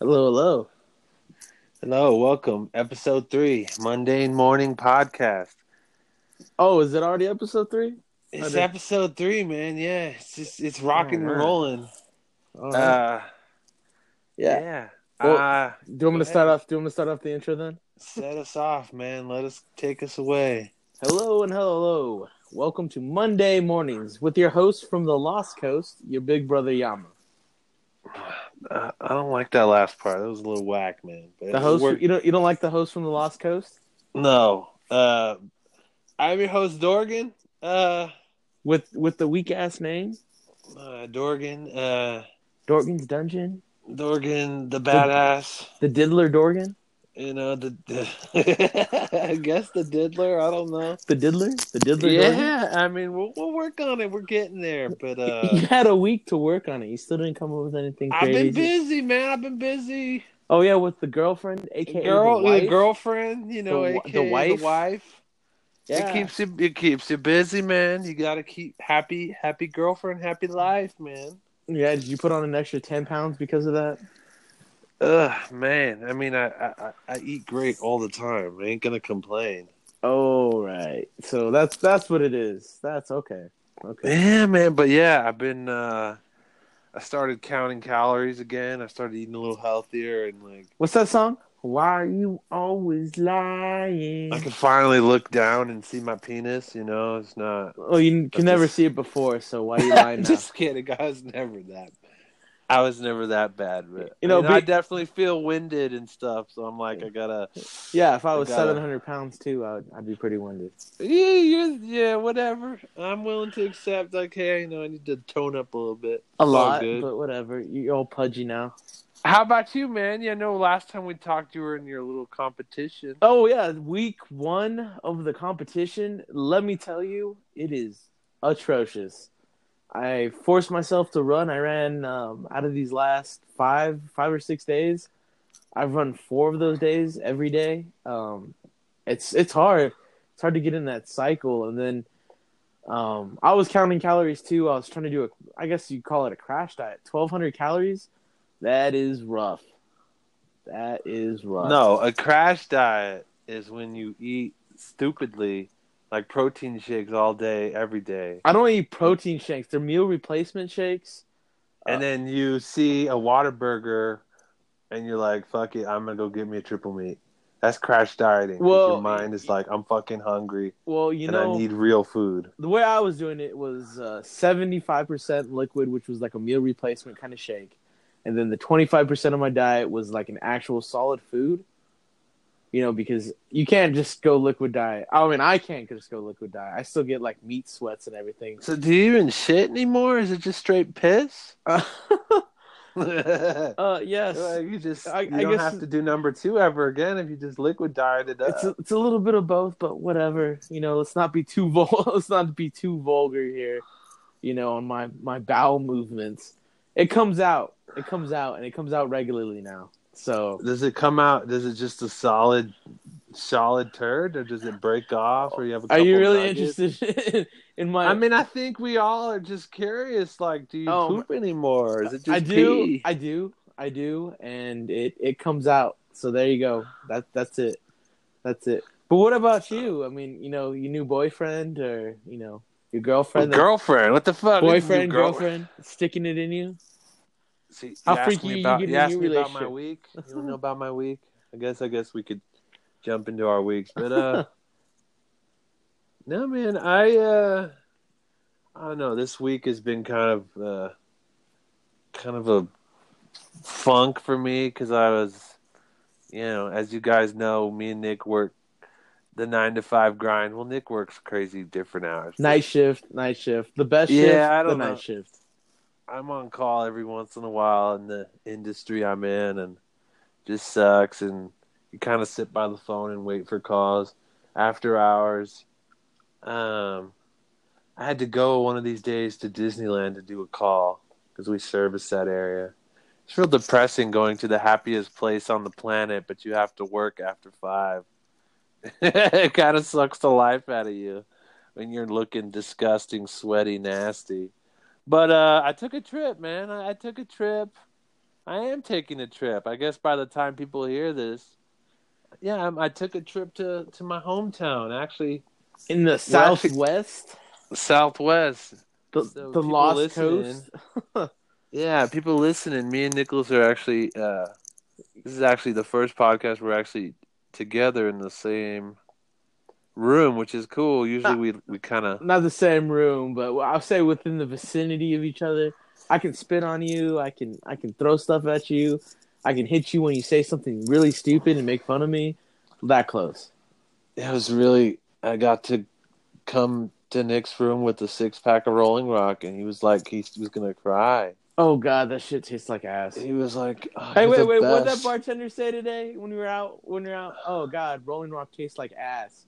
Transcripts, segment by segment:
Hello, hello. Hello, welcome. Episode three, Mundane Morning Podcast. Oh, is it already episode three? It's did- epising three, man. Yeah, it's just it's rocking and rolling. Right. Uh, yeah. yeah. Well- uh, Do you want me to start ahead. off? Do you want me to start off the intro then? set us off, man. Let us take us away. Hello and hello. Welcome to Monday mornings with your host from the Lost Coast, your big brother Yama. Uh, I don't like that last part. That was a little whack, man. But The host. You don't. You don't like the host from the Lost Coast No. Uh, I'm your host, Dorgan. Uh, with with the weak ass name, uh Dorgan. Uh, Dorgan's Dungeon, Dorgan, the badass. the Diddler Dorgan, You know the, the I guess the diddler. I don't know. the Diddler, the Diddler. Yeah, I mean we'll, we'll work on it. We're getting there, but uh, you had a week to work on it. You still didn't come up with anything I've been busy, man. I've been busy. Oh yeah, with the girlfriend, aka Girl, the wife. girlfriend, you know, The wi- the wife? the wife. Yeah. It keeps you. It keeps you busy, man. You got to keep happy, happy girlfriend, happy life, man. Yeah, did you put on an extra ten pounds because of that? Ugh, man. I mean, I, I I- eat great all the time. I ain't gonna complain. Oh right. So that's that's what it is. That's okay. Okay. Yeah, man. But yeah, I've been. uh I started counting calories again. I started eating a little healthier and like What's that song? Why are you always lying? I can finally look down and see my penis. You know, it's not. Oh, you can never just- see it before, so why are you lying? Just kidding. Was never that. I was never that bad, but You know, I, mean, I definitely feel winded and stuff. So I'm like, I gotta. Yeah, if I was I gotta- seven hundred pounds too, I'd, I'd be pretty winded. Yeah, yeah, whatever. I'm willing to accept. Like, hey, you know, I need to tone up a little bit. A It's lot, but whatever. You're all pudgy now. How about you, man? Yeah, I know last time we talked, you were in your little competition. Oh yeah, week one of the competition. Let me tell you, it is atrocious. I forced myself to run. I ran um, out of these last five, five or six days. I've run four of those days every day. Um, it's it's hard. It's hard to get in that cycle. And then um, I was counting calories too. I was trying to do a, I guess you call it a crash diet. Twelve hundred calories. That is rough. That is rough. No, a crash diet is when you eat stupidly, like protein shakes all day, every day. I don't eat protein shakes. They're meal replacement shakes. and Uh, then you see a Whataburger, and you're like, "Fuck it, I'm gonna go get me a triple meat." That's crash dieting. Well, your mind is like, "I'm fucking hungry, Well, you and know, I need real food." the way I was doing it was uh, 75% liquid, which was like a meal replacement kind of shake. And then the 25% of my diet was like an actual solid food. You know, because you can't just go liquid diet. I mean, I can't just go liquid diet. I still get like meat sweats and everything. So, do you even shit anymore? Is it just straight piss? Uh, uh, yes. you just I- you I don't guess- have to do number two ever again if you just liquid diet it up. It's a, it's a little bit of both, but whatever. You know, let's not be too vul- let's not be too vulgar here. You know, on my my bowel movements, it comes out. It comes out, and it comes out regularly now. So Does it come out? Does it just a solid, solid turd, or does it break off? Or you have? A Are you really nuggets? interested in, in my? I mean, I think we all are just curious. Like, do you Oh, poop anymore? Is it just I do, pee? I do, I do, and it it comes out. So there you go. That that's it. That's it. But what about you? I mean, you know, your new boyfriend or you know your girlfriend, that- girlfriend. What the fuck? boyfriend, You girl- girlfriend, sticking it in you. See, How you asked freaky me you about, get you asked me about my week. You don't know about my week? I guess. I guess we could jump into our weeks, but uh, no, man. I uh, I don't know. This week has been kind of uh, kind of a funk for me because I was, you know, as you guys know, me and Nick work the nine to five grind. Well, Nick works crazy different hours. Night shift, night shift. The best Yeah, shift, I don't know. night shift. I'm on call every once in a while in the industry I'm in, and just sucks. And you kind of sit by the phone and wait for calls after hours. Um, I had to go one of these days to Disneyland to do a call because we service that area. It's real depressing going to the happiest place on the planet, but you have to work after five. it kind of sucks the life out of you when you're looking disgusting, sweaty, nasty. But uh, I took a trip, man. I, I took a trip. I am taking a trip. I guess by the time people hear this, yeah, I'm, I took a trip to to my hometown. Actually, In the southwest, Southwest. the, So the Lost listening- Coast. Yeah, people listening. Me and Nicholas are actually. Uh, this is actually the first podcast we're actually together in the same room, which is cool. Usually we we kind of. Not the same room, but I'll say within the vicinity of each other. I can spit on you. I can I can throw stuff at you. I can hit you when you say something really stupid and make fun of me. That close. It was really. I got to come to Nick's room with a six pack of Rolling Rock, and he was like he was gonna cry. Oh god, that shit tastes like ass. He was like, oh, Hey, wait, wait. What did that bartender say today when we were out? When we were out? Oh God, Rolling Rock tastes like ass.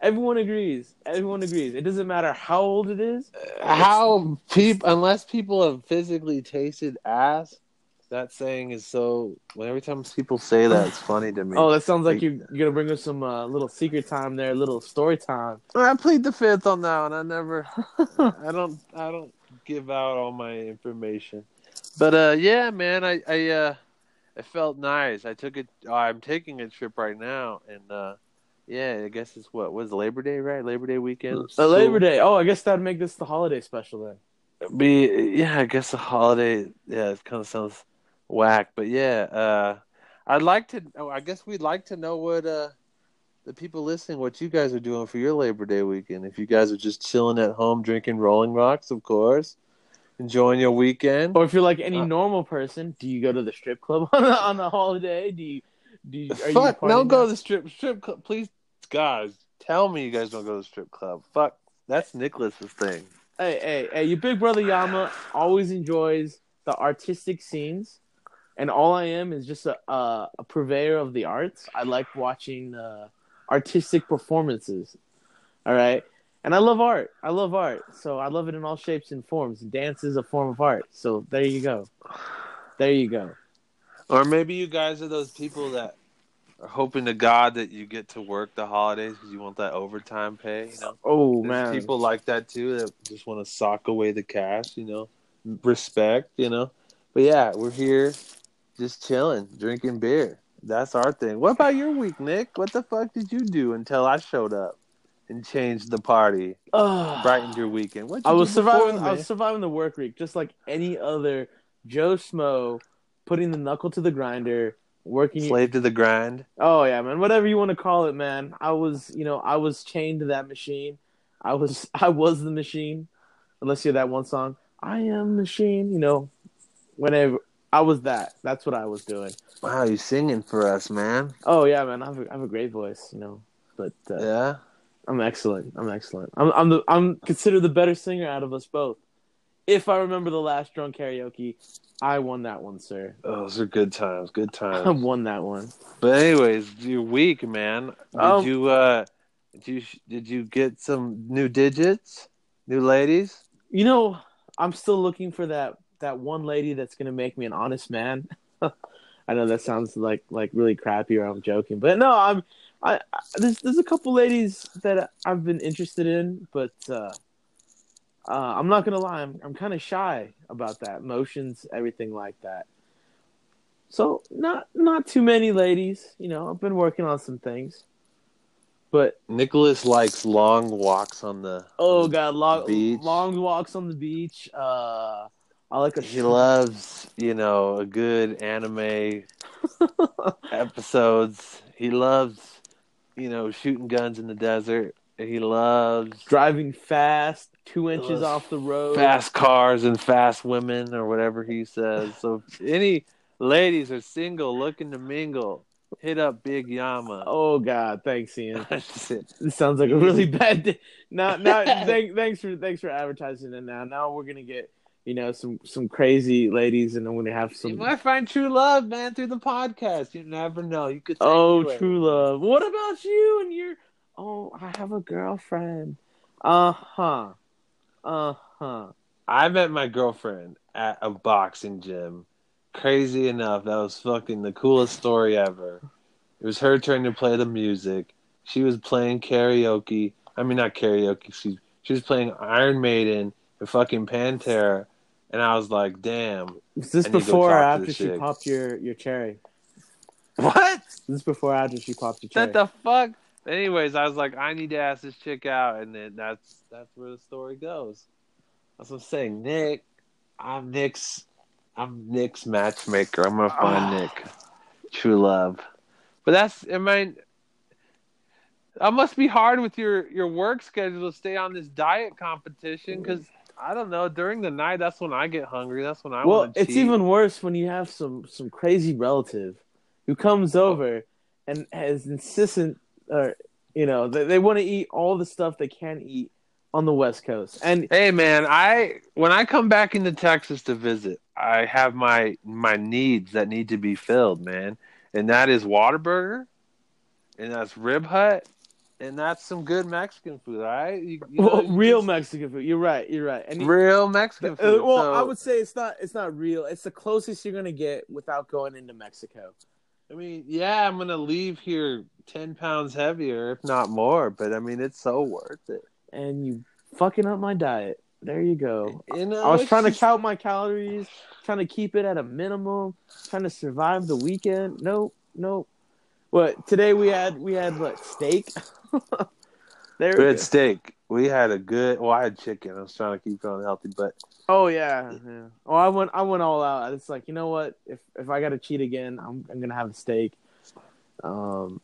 Everyone agrees. Everyone agrees. It doesn't matter how old it is. how people unless people have physically tasted ass that saying is so when every time people say that it's funny to me Oh, that sounds like you're, you're gonna bring us some uh, little secret time there, a little story time. i plead the fifth on that one i never i don't i don't give out all my information but uh yeah man i i uh it felt nice i took it i'm taking a trip right now and uh yeah i guess it's what was labor day right labor day weekend Uh, Labor Day. Oh, I guess that'd make this the holiday special then. be yeah i guess a holiday yeah it kind of sounds whack but yeah uh i'd like to oh, i guess we'd like to know what uh the people listening what you guys are doing for your labor day weekend if you guys are just chilling at home drinking rolling rocks of course enjoying your weekend Or if you're like any Uh, normal person, do you go to the strip club on a, on a holiday? Do you? Do you? Are fuck partying go to the strip strip club please guys tell me you guys don't go to the strip club fuck that's nicholas's thing Hey, hey, hey! Your big brother Yama always enjoys the artistic scenes, and all I am is just a a, a purveyor of the arts. I like watching uh, artistic performances. All right, and I love art. I love art, so I love it in all shapes and forms. Dance is a form of art. So there you go. There you go. Or maybe you guys are those people that hoping to God that you get to work the holidays because you want that overtime pay. You know, Oh There's man, people like that too that just want to sock away the cash. You know, respect. You know, but yeah, we're here just chilling, drinking beer. That's our thing. What about your week, Nick? What the fuck did you do until I showed up and changed the party, Ugh. brightened your weekend? What I was do before, surviving. I was surviving the work week, just like any other Joe Smo, putting the knuckle to the grinder, working. slave to the grind. Oh yeah, man. Whatever you want to call it, man. I was, you know, I was chained to that machine. I was, I was the machine. Unless you hear that one song, I am machine. You know, whenever I was that. That's what I was doing. Wow, you singing for us, man? Oh yeah, man. I have a, I have a great voice. You know, but uh, Yeah. I'm excellent. I'm excellent. I'm, I'm the, I'm considered the better singer out of us both. If I remember the last drunk karaoke, I won that one, sir. Oh, those are good times. Good times. I won that one. But anyways, your week, man. Did Um, you uh did you did you get some new digits? New ladies? You know, I'm still looking for that that one lady that's gonna make me an honest man. I know that sounds like like really crappy or I'm joking, but no, I'm I, I there's there's a couple ladies that I've been interested in, but uh, uh, I'm not gonna lie, I'm I'm kind of shy about that motions, everything like that. So not not too many ladies, you know. I've been working on some things, but Nicholas likes long walks on the oh god, long Beach. long walks on the beach. Uh, I like a he loves, you know, a good anime episodes. He loves, you know, shooting guns in the desert. He loves driving fast, two inches off the road. fast cars and fast women or whatever he says. So if any ladies are single looking to mingle, hit up Big Yama. Oh God, thanks, Ian. This sounds like a really bad. Day. Now, now, thank, thanks for thanks for advertising it. Now, now we're gonna get you know some some crazy ladies, and I'm gonna have some. You might find true love, man, through the podcast. You never know. You could. Oh, anyway. true love. What about you and your? Oh, I have a girlfriend. Uh huh. Uh huh. I met my girlfriend at a boxing gym. Crazy enough, that was fucking the coolest story ever. It was her turn to play the music. She was playing karaoke. I mean, not karaoke. She she was playing Iron Maiden and fucking Pantera. and I was like, "Damn, Was this I need to go before or after she chick. popped your, your cherry? what? This is before or after she popped your cherry. What the fuck?" Anyways, I was like, "I need to ask this chick out," and then that's that's where the story goes. That's what I'm saying, Nick. I'm Nick's. I'm Nick's matchmaker. I'm gonna find Ah. Nick, true love. But that's, I mean, I must be hard with your your work schedule to stay on this diet competition because I don't know during the night that's when I get hungry. That's when I well, it's even worse when you have some some crazy relative who comes over and has insistent, or you know, they, they want to eat all the stuff they can eat on the West Coast. And Hey man, I when I come back into Texas to visit, I have my my needs that need to be filled, man. And that is Whataburger, and that's Rib Hut, and that's some good Mexican food. All right, you, you know, well, real just- Mexican food. You're right. You're right. And real Mexican uh, food. well, So, I would say it's not it's not real. It's the closest you're gonna get without going into Mexico. I mean, yeah, I'm gonna leave here ten pounds heavier, if not more. But I mean, it's so worth it. And you fucking up my diet. There you go. You know, I was trying to count my calories, trying to keep it at a minimum, trying to survive the weekend. Nope, nope. What today we had we had what steak? there We we had go. steak. We had a good. Well, I had chicken. I was trying to keep it healthy, but Oh yeah, yeah. Oh, I went I went all out. It's like you know what? If if I got to cheat again, I'm I'm gonna have a steak. Um.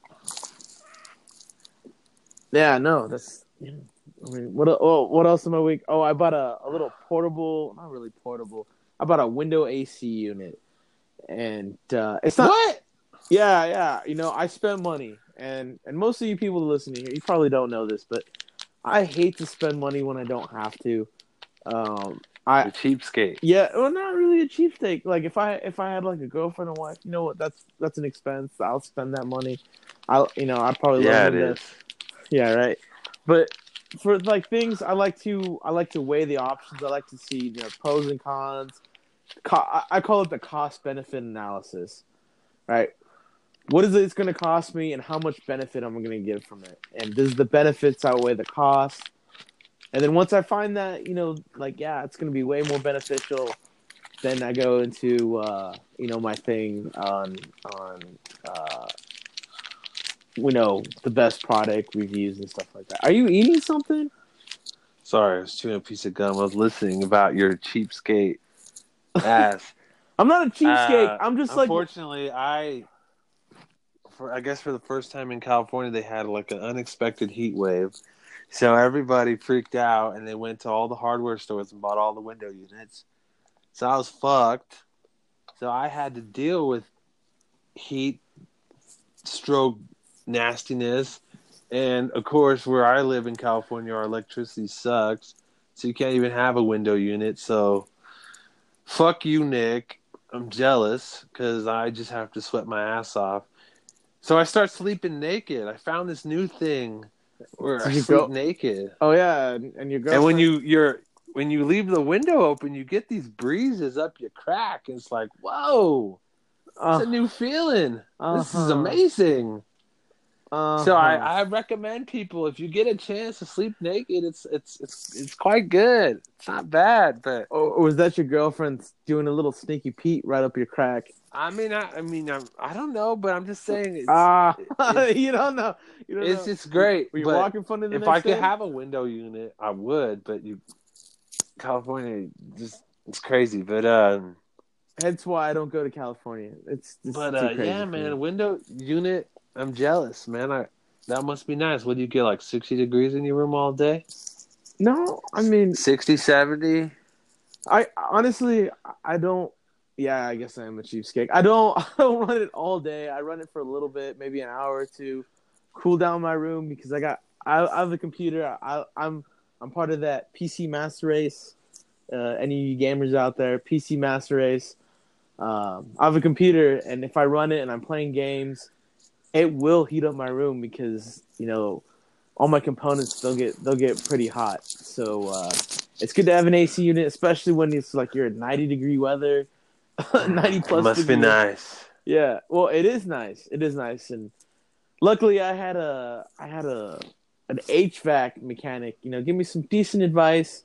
Yeah, no, that's. I mean, what oh, what else in my week? Oh, I bought a, a little portable, not really portable. I bought a window AC unit, and uh, it's not. what? Yeah, yeah. You know, I spent money, and and most of you people listening here, you probably don't know this, but I hate to spend money when I don't have to. Um, I A cheapskate. yeah, well, not really a cheapskate. Like if I if I had like a girlfriend and wife, you know what? That's that's an expense. I'll spend that money. I'll you know I probably Yeah, love it is. Yeah, right. But for like things, I like to I like to weigh the options. I like to see you know pros and cons. Co- I call it the cost benefit analysis. Right. What is it it's going to cost me, and how much benefit I'm I going to get from it? And does the benefits outweigh the cost? And then once I find that, you know, like yeah, it's going to be way more beneficial, then I go into uh, you know my thing on on uh, you know the best product reviews and stuff like that. Are you eating something? Sorry, I was chewing a piece of gum. I was listening about your cheapskate ass. I'm not a cheapskate. Uh, I'm just like unfortunately, I, for I guess for the first time in California, they had like an unexpected heat wave, so everybody freaked out and they went to all the hardware stores and bought all the window units. So I was fucked. So I had to deal with heat, stroke, nastiness, and of course, where I live in California, our electricity sucks, so you can't even have a window unit. So, fuck you, Nick. I'm jealous because I just have to sweat my ass off. So I start sleeping naked. I found this new thing where Did I you sleep go- naked. oh yeah, and and your girlfriend. And when you you're when you leave the window open, you get these breezes up your crack. It's like, whoa, uh, it's a new feeling. This is uh-huh, amazing. uh-huh. So I, I recommend people if you get a chance to sleep naked, it's it's it's it's quite good. It's not bad, but Or, or was that your girlfriend doing a little sneaky Pete right up your crack? I mean, I, I mean, I'm, I don't know, but I'm just saying, it's, Ah, it- you don't know. You don't it's know. it's great. Were you but walking of the if I could day? have a window unit, I would. But you, California, just it's crazy. But um, That's why I don't go to California. It's, it's but uh, yeah, man, me. window unit. I'm jealous, man. I that must be nice. What do you get like 60 degrees in your room all day? No, I mean, 60, 70? I honestly, I don't. Yeah, I guess I am a cheapskate. I don't. I don't run it all day. I run it for a little bit, maybe an hour or two, cool down my room because I got. I, I have a computer. I, I'm I'm part of that PC Master Race. Uh, any of you gamers out there, PC Master Race. Um, I have a computer, and if I run it and I'm playing games, it will heat up my room because you know all my components they'll get they'll get pretty hot. So uh, it's good to have an AC unit, especially when it's like you're in 90 degree weather, 90 plus. Must be degree. nice. Yeah, well, it is nice. It is nice, and luckily, I had a I had a an HVAC mechanic. You know, give me some decent advice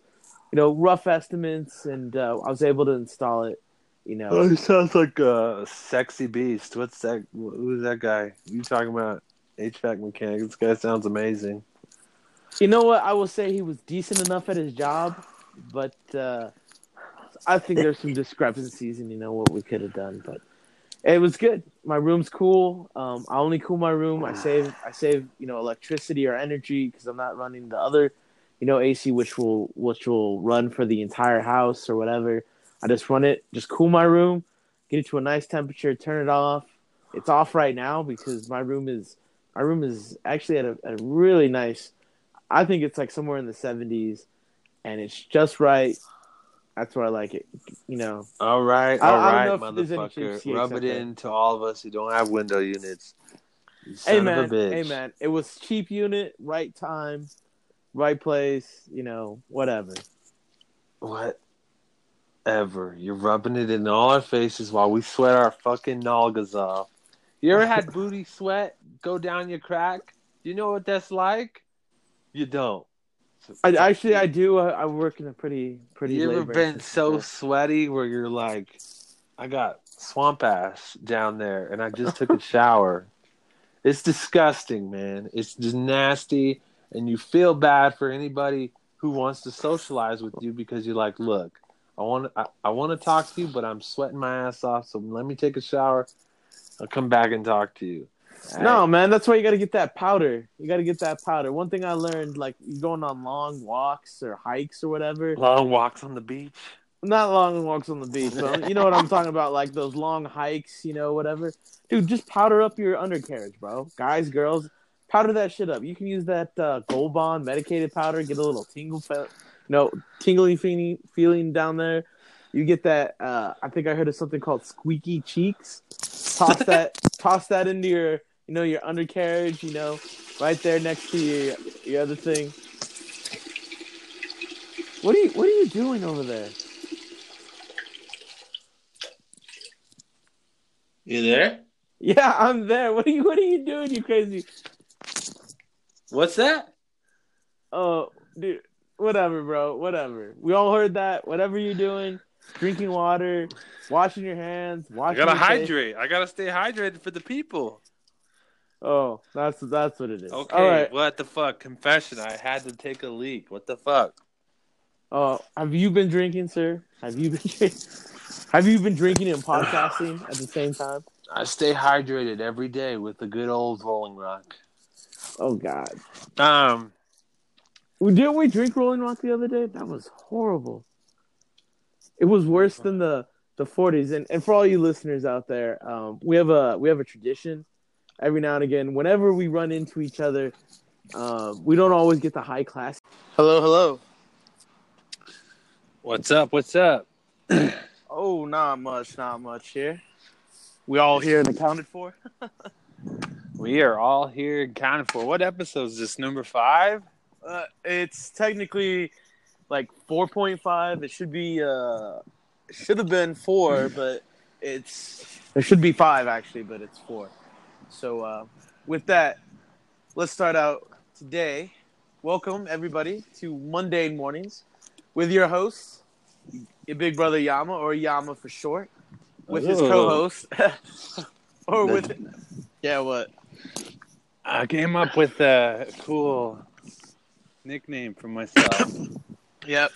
you know, rough estimates, and uh, I was able to install it. You know, Oh, he sounds like a sexy beast. What's that? Who's that guy? You talking about HVAC mechanic? This guy sounds amazing. you know what? I will say he was decent enough at his job, but uh, I think there's some discrepancies in you know what we could have done. But it was good. My room's cool. Um, I only cool my room. I save I save you know electricity or energy because I'm not running the other you know AC which will which will run for the entire house or whatever. I just run it, just cool my room, get it to a nice temperature, turn it off. It's off right now because my room is my room is actually at a, a really nice. I think it's like somewhere in the 70s, and it's just right. That's where I like it. You know, All right, I- all I right, don't know if there's any motherfucker. Rub it in to all of us who don't have window units. Hey man, hey man, it was cheap unit, right time, right place. You know, whatever. Whatever. You're rubbing it in all our faces while we sweat our fucking nalgas off. You ever had booty sweat go down your crack? Do you know what that's like? You don't. I actually. I do. I, I work in a pretty pretty. You ever been so sweaty where you're like, I got swamp ass down there and I just took a shower? It's disgusting, man. It's just nasty, and you feel bad for anybody who wants to socialize with you because you're like, look, I want I, I want to talk to you, but I'm sweating my ass off, so let me take a shower. I'll come back and talk to you. No, man, that's why you got to get that powder. You got to get that powder. One thing I learned, like going on long walks or hikes or whatever, long walks on the beach. not long walks on the beach, but you know what I'm talking about, like those long hikes, you know, whatever. Dude, just powder up your undercarriage, bro. Guys, girls, powder that shit up. You can use that uh, Gold Bond medicated powder, get a little tingle, fe- no, tingling feeling, feeling down there. You get that. Uh, I think I heard of something called squeaky cheeks. Toss that, toss that into your, you know, your undercarriage. You know, right there next to your your other thing. What are you What are you doing over there? You there? Yeah, I'm there. What are you What are you doing? You crazy? What's that? Oh, dude. Whatever, bro. Whatever. We all heard that. Whatever you're doing, drinking water, washing your hands, washing. I gotta your face. hydrate. I gotta stay hydrated for the people. Oh, that's that's what it is. Okay, All right. what the fuck? Confession. I had to take a leak. What the fuck? Oh, have you been drinking, sir? Have you been drinking? Have you been drinking and podcasting at the same time? I stay hydrated every day with the good old Rolling Rock. Oh God. Um, Well, Didn't we drink Rolling Rock the other day? That was horrible. It was worse than the the 40s. And and for all you listeners out there, um, we have a we have a tradition. Every now and again, whenever we run into each other, um, we don't always get the high class. Hello, hello. what's up? What's up? Oh, not much, not much here. We all here and accounted for. We are all here accounted for. What episode is this? Number five? Uh, it's technically like 4.5. It should be uh should have been 4, but it's it should be 5 actually, but it's 4. So uh with that, let's start out today. Welcome everybody to Monday mornings with your host, your big brother Yama or Yama for short, with his co-host or with Yeah, what? I came up with a cool nickname for myself. Yep.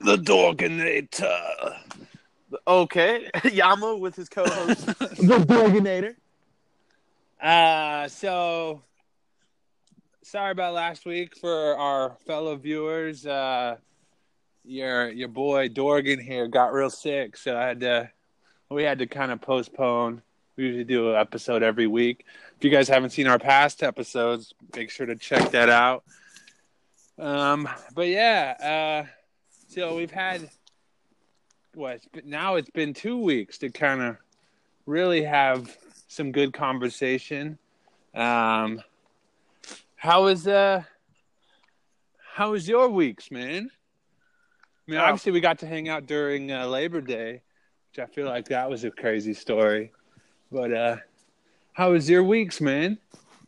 the Dorganator. Okay. Yama with his co-host the Dorganator. Uh, so sorry about last week for our fellow viewers. Uh, your your boy Dorgan here got real sick, so I had to we had to kind of postpone. We usually do an episode every week. If you guys haven't seen our past episodes, make sure to check that out. Um, but yeah, uh, so we've had what now it's been two weeks to kind of really have some good conversation. Um, how is uh, how was your weeks, man? I mean, obviously we got to hang out during uh, Labor Day, which I feel like that was a crazy story. But uh, how was your weeks, man?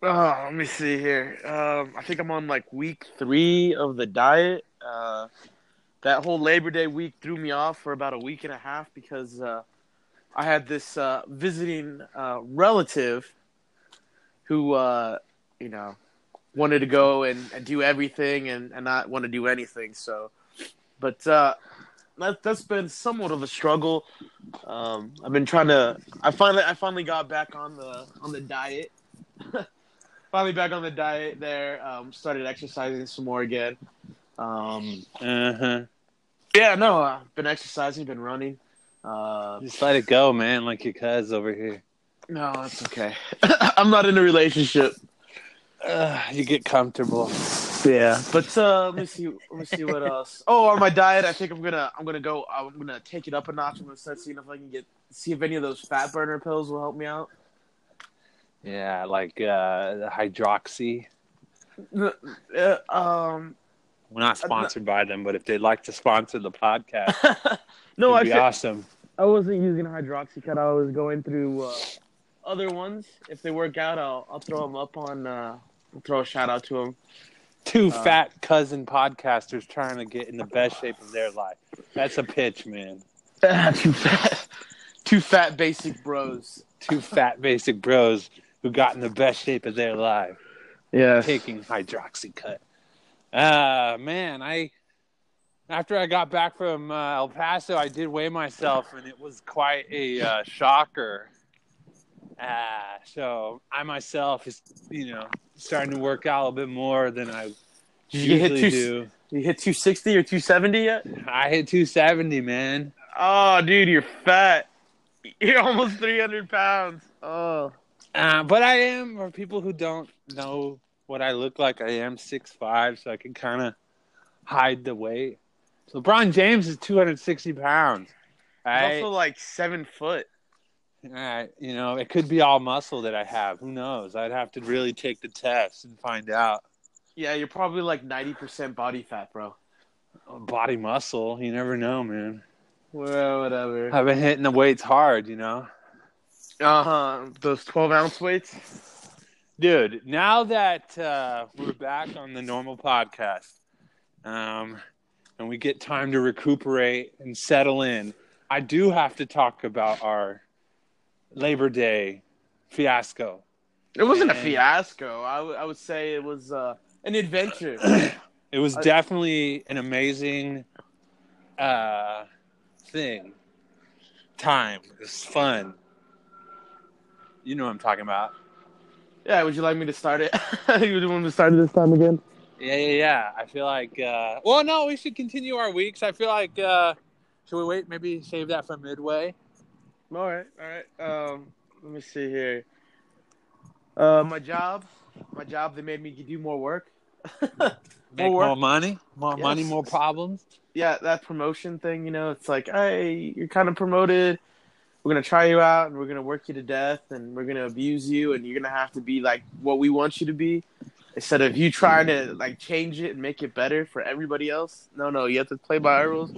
Oh, let me see here. Um, I think I'm on like week three of the diet. Uh, that whole Labor Day week threw me off for about a week and a half because uh, I had this uh, visiting uh, relative who, uh, you know, wanted to go and, and do everything and, and not want to do anything. So, but uh, that that's been somewhat of a struggle. Um, I've been trying to. I finally I finally got back on the on the diet. finally back on the diet there. Um, started exercising some more again. Um, Uh-huh. yeah, no, I've been exercising, been running. Uh, Just let it go, man, like your cuz over here. no, it's okay. I'm not in a relationship. Uh, you get comfortable. Yeah, but uh, let me see. Let me see what else. Oh, on my diet, I think I'm gonna I'm gonna go. I'm gonna take it up a notch. I'm gonna start seeing if I can get see if any of those fat burner pills will help me out. Yeah, like uh, the hydroxy. Uh, um, We're not sponsored by them, but if they'd like to sponsor the podcast, no, be actually, awesome. I wasn't using hydroxycut. I was going through uh, other ones. If they work out, I'll I'll throw them up on. Uh, throw a shout out to them. Two Uh, fat cousin podcasters trying to get in the best shape of their life. That's a pitch, man. two fat, two fat basic bros. Two fat basic bros who got in the best shape of their life. Yeah. taking hydroxycut. Uh man, I after I got back from uh, El Paso, I did weigh myself, and it was quite a uh, shocker. Uh, so I myself is, you know, starting to work out a little bit more than I Did you hit usually two? do. You hit 260 or 270 yet? I hit 270, man. Oh, dude, you're fat. You're almost 300 pounds. Oh. Uh, but I am, for people who don't know what I look like, I am 6'5", so I can kind of hide the weight. So LeBron James is 260 pounds. He's also like seven foot. Alright, you know, it could be all muscle that I have. Who knows? I'd have to really take the test and find out. Yeah, you're probably like 90% body fat, bro. Body muscle, you never know, man. Well, whatever. I've been hitting the weights hard, you know. Uh huh. Those 12 ounce weights. Dude, now that uh, we're back on the normal podcast, um, and we get time to recuperate and settle in, I do have to talk about our Labor Day fiasco. It wasn't a fiasco. I, w- I would say it was uh, an adventure. It was definitely an amazing uh, thing. Time. It was fun. You know what I'm talking about. yeah, would you like me to start it? you want me to start it this time again? Yeah, yeah, yeah. I feel like. Uh, well, no, we should continue our weeks. I feel like. Uh, should we wait? Maybe save that for midway. All right, all right. Um, let me see here. Uh, my job, my job. They made me do more work. Make work. more money. More Yes. money. More problems. yeah, that promotion thing. You know, it's like, hey, you're kind of promoted. We're gonna try you out, and we're gonna work you to death, and we're gonna abuse you, and you're gonna have to be like what we want you to be, instead of you trying to like change it and make it better for everybody else. No, no, you have to play by our rules.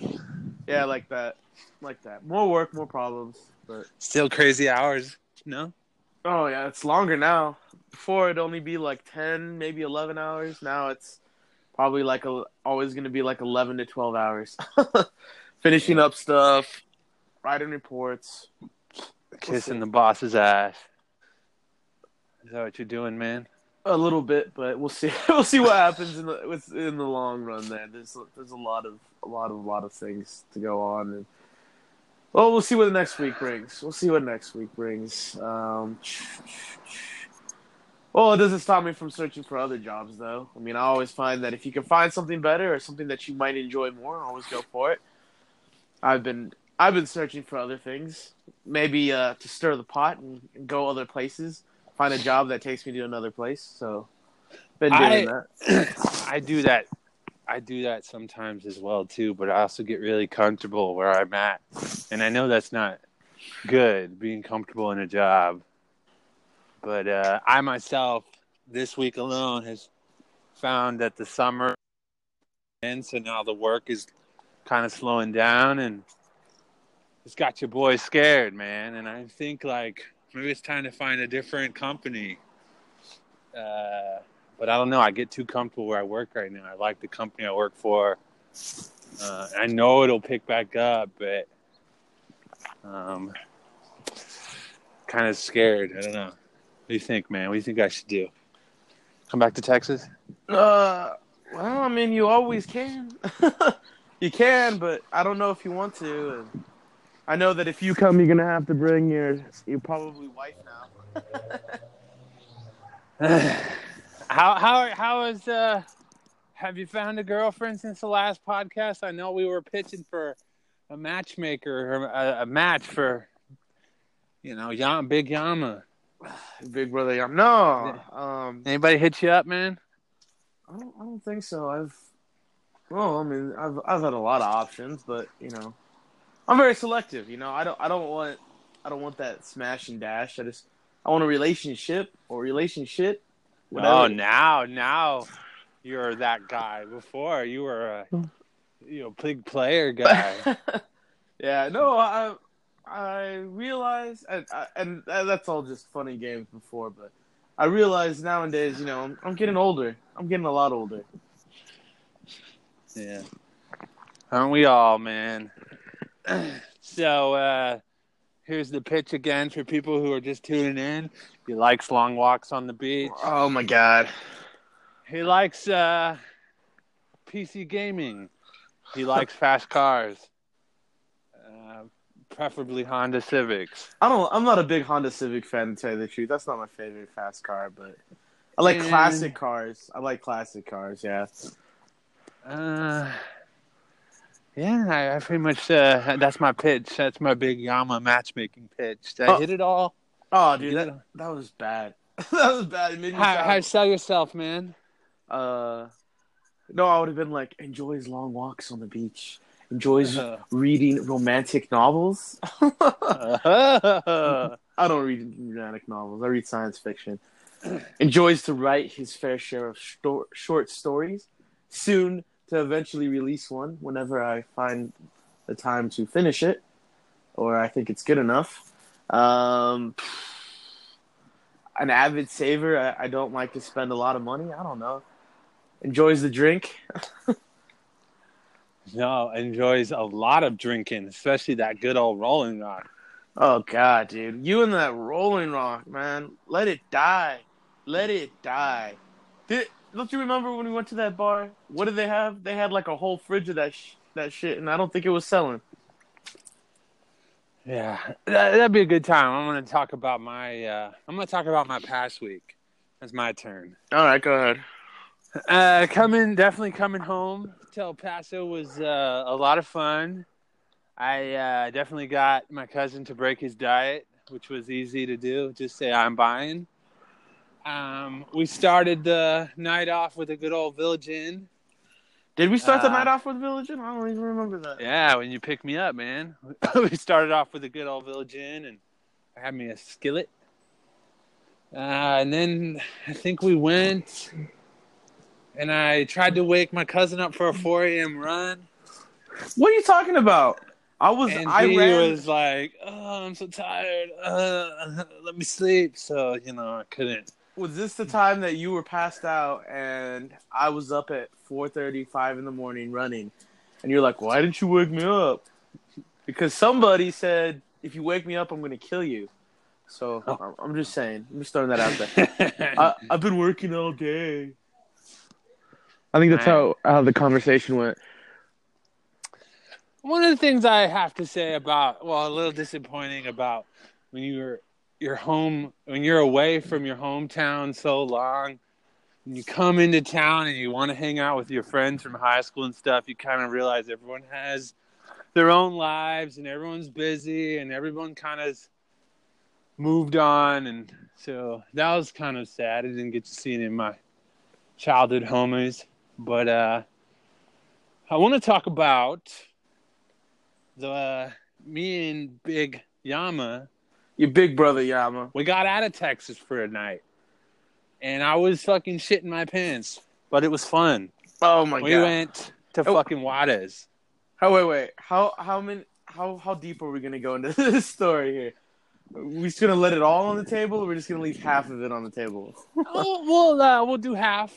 Yeah, like that, like that. More work, more problems. But Still crazy hours. No. oh yeah, it's longer now. Before it'd only be like ten, maybe eleven hours. Now it's probably like a, always gonna be like eleven to twelve hours. Finishing up stuff, writing reports. Kissing the boss's ass. Is that what you're doing, man? A little bit, but we'll see. we'll see what happens in the in the long run. There, there's there's a lot of a lot of a lot of things to go on, and well, we'll see what the next week brings. We'll see what next week brings. Um, well, it doesn't stop me from searching for other jobs, though. I mean, I always find that if you can find something better or something that you might enjoy more, always go for it. I've been I've been searching for other things, maybe uh, to stir the pot and, and go other places find a job that takes me to another place. So, been doing I- that. I do that. I do that sometimes as well too, but I also get really comfortable where I'm at, and I know that's not good being comfortable in a job. But uh, I myself, this week alone, has found that the summer ends, so now the work is kind of slowing down, and it's got your boy scared, man. And I think like maybe it's time to find a different company. Uh, but I don't know. I get too comfortable where I work right now. I like the company I work for. Uh, I know it'll pick back up, but um, kind of scared. I don't know. What do you think, man? What do you think I should do? Come back to Texas? Uh, well, I mean, you always can. you can, but I don't know if you want to. And I know that if you come, you're gonna have to bring your your probably wife now. how how how is uh? Have you found a girlfriend since the last podcast? I know we were pitching for a matchmaker or a, a match for you know Yam, Big Yama. Big brother, Yam. No. Um, Anybody hit you up, man? I don't. I don't think so. I've. Well, I mean, I've I've had a lot of options, but you know, I'm very selective. You know, I don't I don't want I don't want that smash and dash. I just I want a relationship or relationship. Oh, now now you're that guy. Before you were a you know big player guy. yeah, no, I I realize, and, and that's all just funny games before, but I realize nowadays, you know, I'm, I'm getting older. I'm getting a lot older. yeah, aren't we all, man? So uh here's the pitch again for people who are just tuning in. He likes long walks on the beach. Oh my god. He likes uh, PC gaming. He likes fast cars, uh, preferably Honda Civics. I don't. I'm not a big Honda Civic fan to tell you the truth. That's not my favorite fast car, but I like And- classic cars. I like classic cars. Yeah. Uh, yeah, I, I pretty much. Uh, that's my pitch. That's my big Yama matchmaking pitch. Did I Oh. hit it all? Oh, dude, that that was bad. that was bad. It made me How, sound- how sell yourself, man? uh, no, I would have been like, enjoys long walks on the beach. Enjoys Uh. reading romantic novels. Uh, I don't read romantic novels. I read science fiction. Enjoys to write his fair share of sto- short stories. Soon to eventually release one whenever I find the time to finish it, or I think it's good enough. Um, an avid saver. I, I don't like to spend a lot of money. I don't know. Enjoys the drink. no, enjoys a lot of drinking, especially that good old Rolling Rock. Oh God, dude, you and that Rolling Rock, man. Let it die. Let it die. Did, don't you remember when we went to that bar? What did they have? They had like a whole fridge of that sh- that shit, and I don't think it was selling. Yeah, that, that'd be a good time. I'm to talk about my. Uh, I'm to talk about my past week. That's my turn. All right, go ahead. Uh, coming, definitely coming home to El Paso was uh, a lot of fun. I uh, definitely got my cousin to break his diet, which was easy to do. Just say I'm buying. Um, we started the night off with a good old Village Inn. Did we start the Uh, night off with Village Inn? I don't even remember that. Yeah, when you picked me up, man. we started off with a good old Village Inn, and I had me a skillet. Uh, and then I think we went, and I tried to wake my cousin up for a 4 a.m. run. What are you talking about? I was And I he ran. was like, "Oh, I'm so tired. Uh, let me sleep." So you know, I couldn't. Was this the time that you were passed out and I was up at four thirty, five in the morning running, and you're like, "Why didn't you wake me up?" Because somebody said, "If you wake me up, I'm going to kill you." So Oh. I'm- I'm just saying. I'm just throwing that out there. I, I've been working all day. I think that's how how the conversation went. One of the things I have to say about, well, a little disappointing about when you're you're home when you're away from your hometown so long, and you come into town and you want to hang out with your friends from high school and stuff, you kind of realize everyone has their own lives and everyone's busy and everyone kind of moved on and so that was kind of sad. I didn't get to see any of my childhood homies, but uh I want to talk about the me and Big Yama, Your big brother Yama. we got out of Texas for a night, and I was fucking shitting my pants, but it was fun. Oh my we god. We went to Oh. fucking Juarez. Oh wait wait how how many how how deep are we gonna go into this story here? we just gonna let it all on the table, or we're just gonna leave half of it on the table? oh, we'll uh, we'll do half.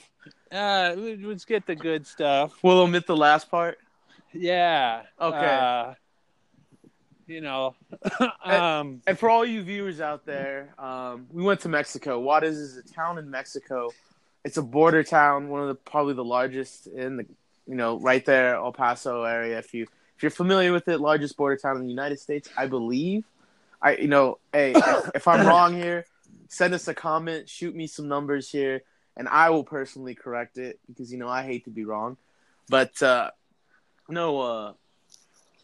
Uh, let's get the good stuff. We'll omit the last part. Yeah. Okay. Uh, you know, um, And for all you viewers out there, um, we went to Mexico. Juarez is a town in Mexico. It's a border town, one of the probably the largest in the, you know, right there, El Paso area. If you if you're familiar with it, largest border town in the United States, I believe. I you know, hey, if, if I'm wrong here, send us a comment, shoot me some numbers here, and I will personally correct it because you know I hate to be wrong. But uh, no, uh,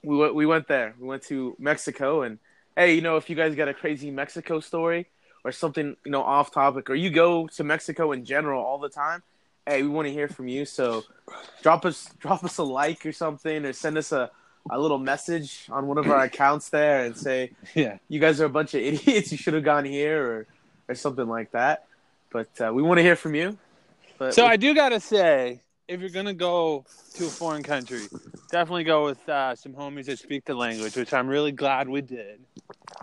we went we went there. We went to Mexico, and hey, you know, if you guys got a crazy Mexico story or something, you know, off topic, or you go to Mexico in general all the time, hey, we want to hear from you. So drop us drop us a like or something, or send us a a little message on one of our accounts there and say yeah. you guys are a bunch of idiots. You should have gone here or or something like that. But uh, we want to hear from you. But So I do gotta say, if you're gonna go to a foreign country, definitely go with uh, some homies that speak the language, which I'm really glad we did.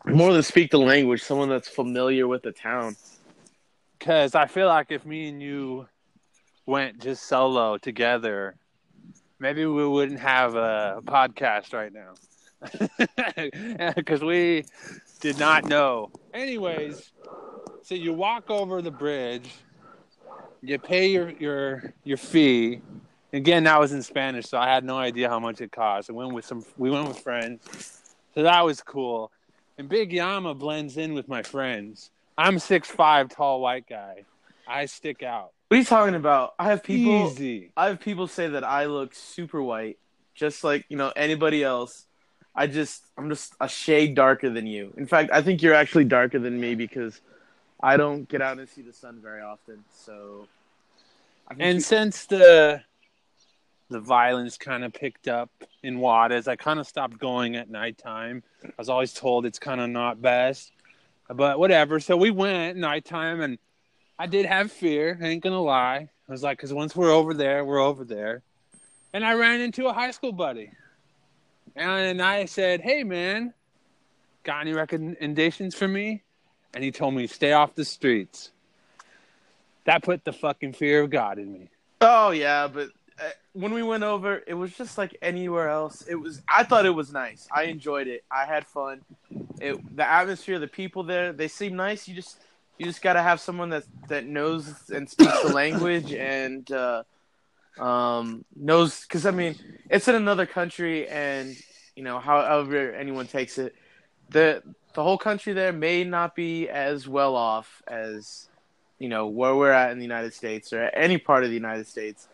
more than speak the language, someone that's familiar with the town. Because I feel like if me and you went just solo together, maybe we wouldn't have a podcast right now. Because we did not know. Anyways, so you walk over the bridge, you pay your your your fee. Again, that was in Spanish, so I had no idea how much it cost. I went with some. We went with friends, so that was cool. And Big Yama blends in with my friends. I'm six five, tall white guy. I stick out. What are you talking about? I have people. Easy. I have people say that I look super white, just like you know anybody else. I just I'm just a shade darker than you. In fact, I think you're actually darker than me because I don't get out and see the sun very often. So, And since the the violence kind of picked up in Juarez, I kind of stopped going at nighttime. I was always told it's kind of not best, but whatever. So we went nighttime, and I did have fear. I ain't gonna lie. I was like, because once we're over there, we're over there. And I ran into a high school buddy, and I said, "Hey, man, got any recommendations for me?" And he told me, "Stay off the streets." That put the fucking fear of God in me. oh yeah, but uh, when we went over, it was just like anywhere else. It was. I thought it was nice. I enjoyed it. I had fun. It the atmosphere, the people there, they seem nice. You just you just got to have someone that that knows and speaks the language and uh, um, knows because I mean it's in another country and you know however anyone takes it, the the whole country there may not be as well off as you know where we're at in the United States or any part of the United States.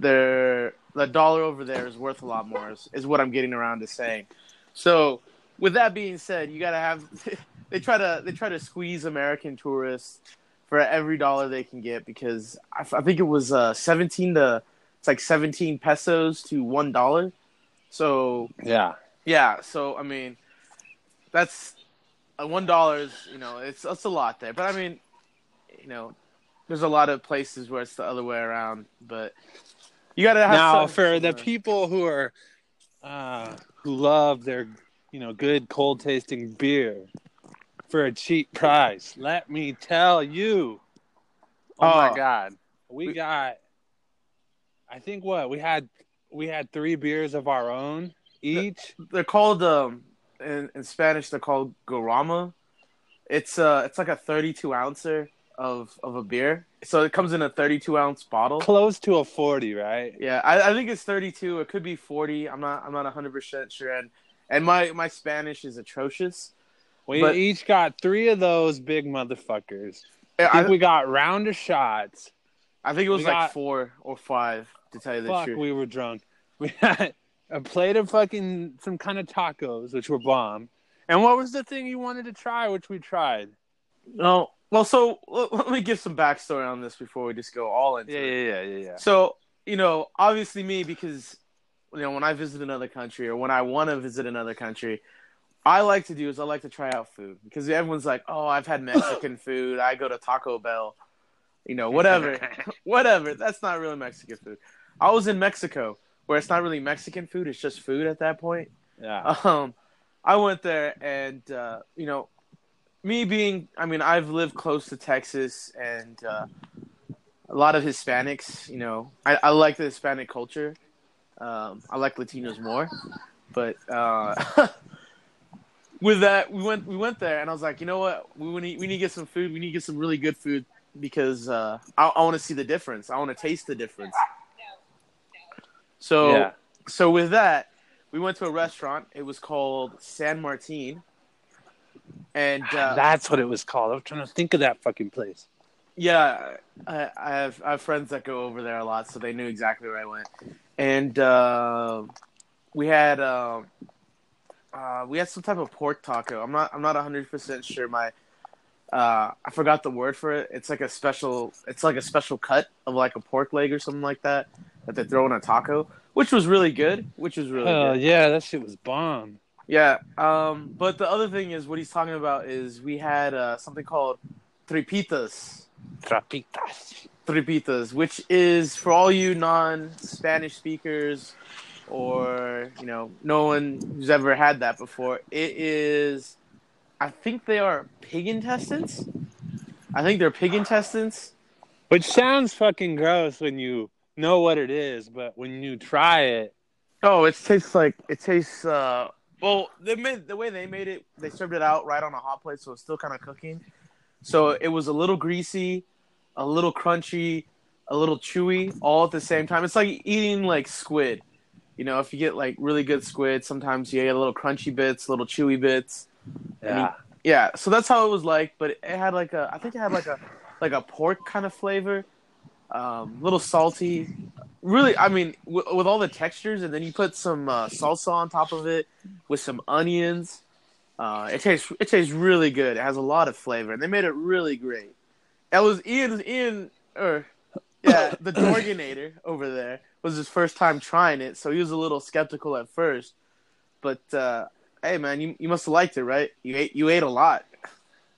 There, the dollar over there is worth a lot more. Is, is what I'm getting around to saying. So, with that being said, you gotta have. they try to they try to squeeze American tourists for every dollar they can get because I, I think it was uh, 17 to it's like 17 pesos to one dollar. So Yeah. yeah, so I mean, that's one dollar is you know it's it's a lot there, but I mean, you know, there's a lot of places where it's the other way around, but you gotta have now for the uh, people who are uh, who love their you know good cold tasting beer for a cheap price let me tell you. Oh, my Oh. god. We, We- got i think what we had we had three beers of our own each? they're called um in, in Spanish they're called caguama. It's uh it's like a 32 ouncer of of a beer, so it comes in a 32 ounce bottle. close to a 40 right Yeah, I, I think it's 32. It could be 40. I'm not I'm not 100 percent sure. And and my my Spanish is atrocious. we But- each got three of those big motherfuckers I, i think I, we got round of shots I think it was we like got- four or five to tell you the Fuck, truth. we were drunk. We had a plate of fucking some kind of tacos, which were bomb. And what was the thing you wanted to try, which we tried? No, well, so let, let me give some backstory on this before we just go all into it. Yeah, yeah, yeah, yeah. So, you know, obviously me because you know, when I visit another country or when I want to visit another country, I like to do is I like to try out food because everyone's like, "Oh, I've had Mexican food. I go to Taco Bell." You know, whatever. whatever. That's not really Mexican food. I was in Mexico where it's not really Mexican food, it's just food at that point. yeah. Um, I went there, and uh, you know, me being, I mean, I've lived close to Texas, and uh, a lot of Hispanics. You know, I, I like the Hispanic culture. Um, I like Latinos more, but uh, with that, we went we went there, and I was like, you know what, we need we need to get some food. We need to get some really good food because uh, I, I want to see the difference. I want to taste the difference. So Yeah. so with that, we went to a restaurant. It was called San Martin, and uh, That's what it was called. I'm trying to think of that fucking place. Yeah, I, I have I have friends that go over there a lot, so they knew exactly where I went. And uh, we had um uh, we had some type of pork taco. I'm not I'm not 100 percent sure. My uh, I forgot the word for it. It's like a special. It's like a special cut of like a pork leg or something like that that they throw in a taco, which was really good. Which was really Hell good. yeah, that shit was bomb. Yeah. Um. But the other thing is, what he's talking about is we had uh, something called tripitas. Trapitas. tripitas, which is for all you non-Spanish speakers or you know no one who's ever had that before. It is, I think they are pig intestines. I think they're pig intestines. Which sounds fucking gross when you know what it is, but when you try it, Oh, it tastes like it tastes. uh Well, they made the way they made it. They served it out right on a hot plate, so it's still kind of cooking. So it was a little greasy, a little crunchy, a little chewy, all at the same time. It's like eating like squid. You know, if you get like really good squid, sometimes you get a little crunchy bits, little chewy bits. yeah. Yeah, so that's how it was like, but it had like a, I think it had like a, like a pork kind of flavor, um, a little salty. Really, I mean, w- with all the textures, and then you put some uh, salsa on top of it with some onions. Uh, it tastes, it tastes really good. It has a lot of flavor, and they made it really great. That was Ian, Ian, or yeah, the Dorganator over there was his first time trying it, so he was a little skeptical at first. But uh, hey, man, you you must have liked it, right? You ate you ate a lot.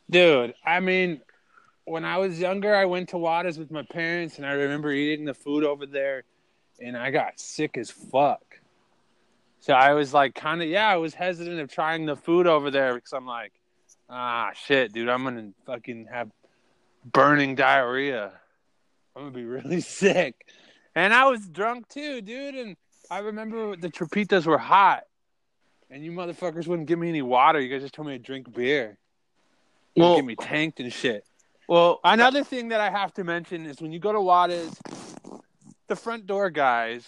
Dude, I mean, when I was younger, I went to Juarez with my parents, and I remember eating the food over there, and I got sick as fuck. So I was like, kind of, yeah, I was hesitant of trying the food over there because I'm like, ah, shit, dude, I'm gonna fucking have burning diarrhea. I'm gonna be really sick. And I was drunk too, dude. And I remember the trapitas were hot, and you motherfuckers wouldn't give me any water. You guys just told me to drink beer. You Well- get me tanked and shit. Well, Another thing that I have to mention is when you go to Juarez, the front door guys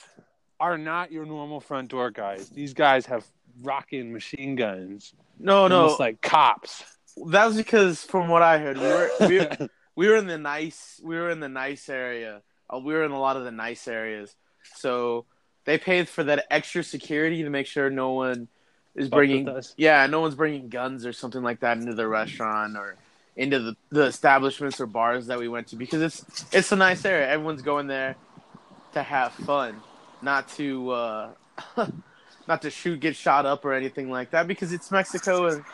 are not your normal front door guys. These guys have rocking machine guns, no, no, almost like cops. that was because from what I heard, we were we, were- we were in the nice we were in the nice area. Uh, we were in a lot of the nice areas, so they paid for that extra security to make sure no one is Fuck bringing us. yeah no one's bringing guns or something like that into the restaurant or into the, the establishments or bars that we went to because it's it's a nice area. Everyone's going there to have fun, not to uh, not to shoot, get shot up or anything like that because it's Mexico and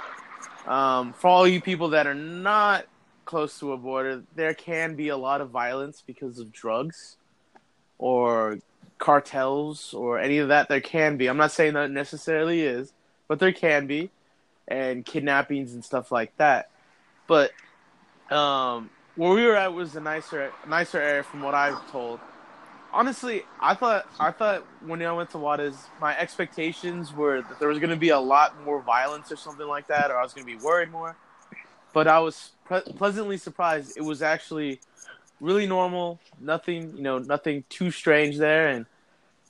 um, for all you people that are not close to a border, there can be a lot of violence because of drugs or cartels or any of that. There can be. I'm not saying that necessarily is, but there can be, and kidnappings and stuff like that. But um, where we were at was a nicer, nicer area from what I've told. Honestly, I thought I thought when I went to Juarez, my expectations were that there was going to be a lot more violence or something like that, or I was going to be worried more. But I was pre- pleasantly surprised. It was actually really normal. Nothing, you know, nothing too strange there, and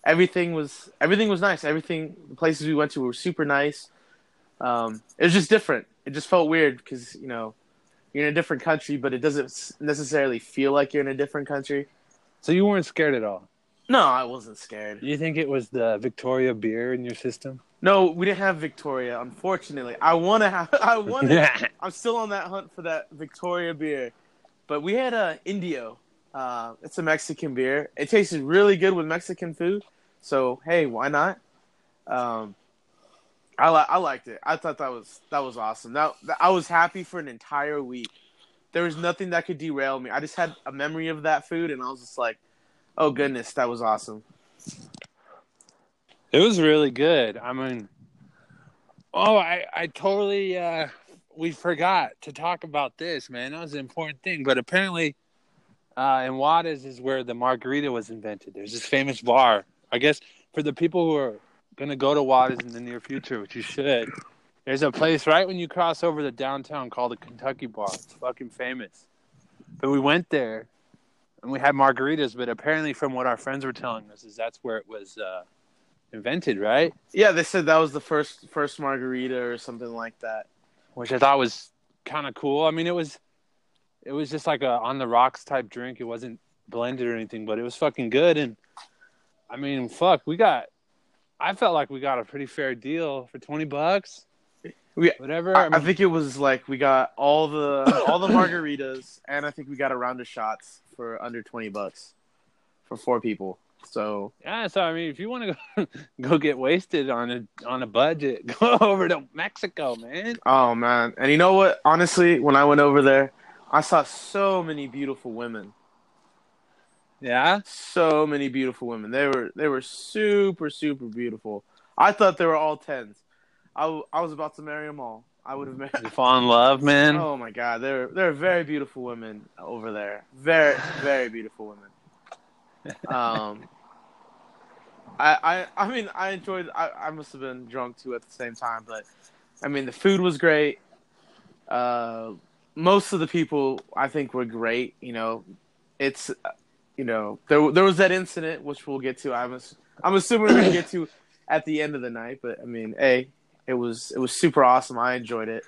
everything was everything was nice. Everything, the places we went to were super nice. Um, it was just different. It just felt weird because you know you're in a different country, but it doesn't necessarily feel like you're in a different country. So you weren't scared at all. No, I wasn't scared. You think it was the Victoria beer in your system? No, we didn't have Victoria. Unfortunately, I want to have. I want. to I'm still on that hunt for that Victoria beer, but we had a Indio. Uh, it's a Mexican beer. It tasted really good with Mexican food. So hey, why not? Um, I li- I liked it. I thought that was that was awesome. That, that I was happy for an entire week. There was nothing that could derail me. I just had a memory of that food, and I was just like, "Oh goodness, that was awesome." It was really good. I mean, oh, I, I totally, uh, we forgot to talk about this, man. That was an important thing. But apparently, uh, in Juarez is where the margarita was invented. There's this famous bar. I guess for the people who are gonna go to Juarez in the near future, which you should. There's a place right when you cross over the downtown called the Kentucky Bar. It's fucking famous. But we went there and we had margaritas. But apparently, from what our friends were telling us, is that's where it was uh, invented, right? Yeah, they said that was the first first margarita or something like that. Which I thought was kind of cool. I mean, it was it was just like a on the rocks type drink. It wasn't blended or anything, but it was fucking good. And I mean, fuck, we got. I felt like we got a pretty fair deal for twenty bucks. We- Whatever. I, I I think it was like we got all the all the margaritas, and I think we got a round of shots for under twenty bucks for four people. So yeah. So I mean, if you want to go go get wasted on a on a budget, go over to Mexico, man. Oh man, and you know what? Honestly, when I went over there, I saw so many beautiful women. Yeah. So many beautiful women. They were they were super super beautiful. I thought they were all tens. I, w- I was about to marry them all. I would have married. You fall in love, man. Oh my god, they're they're very beautiful women over there. Very very beautiful women. Um, I I I mean I enjoyed. I I must have been drunk too at the same time, but I mean the food was great. Uh, most of the people I think were great. You know, it's you know there there was that incident which we'll get to. I'm I'm assuming we're gonna get to at the end of the night, but I mean, hey, it was it was super awesome. I enjoyed it.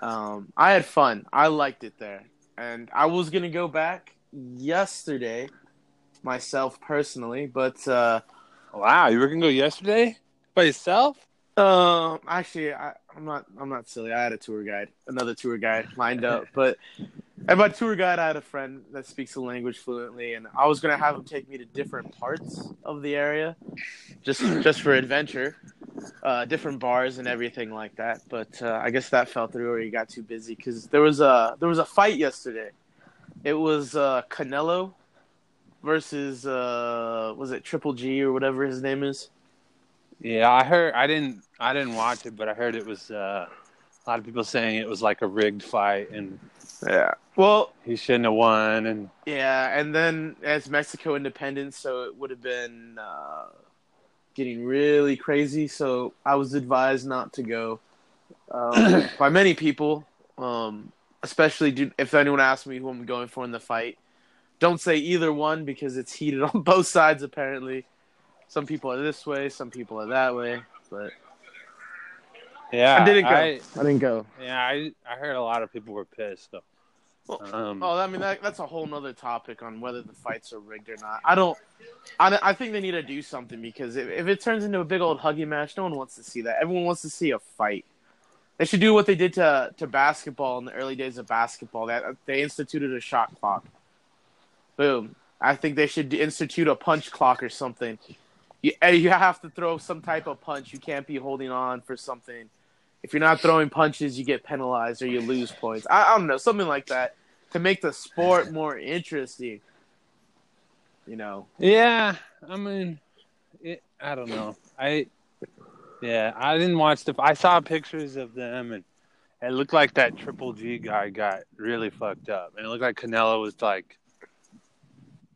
Um, I had fun. I liked it there, and I was gonna go back yesterday myself personally, but uh, Wow, you were gonna go yesterday by yourself? Um, actually, I, I'm not. I'm not silly. I had a tour guide, another tour guide lined up, but and my tour guide, I had a friend that speaks the language fluently, and I was gonna have him take me to different parts of the area, just just for adventure, uh, different bars and everything like that. But uh, I guess that fell through, or he got too busy because there was a there was a fight yesterday. It was uh, Canelo versus uh, was it Triple G or whatever his name is. Yeah, I heard. I didn't. I didn't watch it, but I heard it was uh, a lot of people saying it was like a rigged fight, and Yeah. Well, he shouldn't have won. And Yeah, and then as Mexico independence, so it would have been uh, getting really crazy. So I was advised not to go um, by many people, um, especially do, if anyone asks me who I'm going for in the fight. Don't say either one because it's heated on both sides. Apparently, some people are this way, some people are that way. But yeah, I didn't go. I, I didn't go. yeah, I I heard a lot of people were pissed. though. Um, Oh, I mean that, that's a whole nother topic on whether the fights are rigged or not. I don't. I, I think they need to do something because if, if it turns into a big old huggy match, no one wants to see that. Everyone wants to see a fight. They should do what they did to to basketball in the early days of basketball. That they instituted a shot clock. Boom. I think they should institute a punch clock or something. You, you have to throw some type of punch. You can't be holding on for something. If you're not throwing punches, you get penalized or you lose points. I, I don't know, something like that to make the sport more interesting. You know, Yeah, I mean, it, I don't know. I yeah, I didn't watch the. I saw pictures of them, and it looked like that Triple G guy got really fucked up, and it looked like Canelo was like,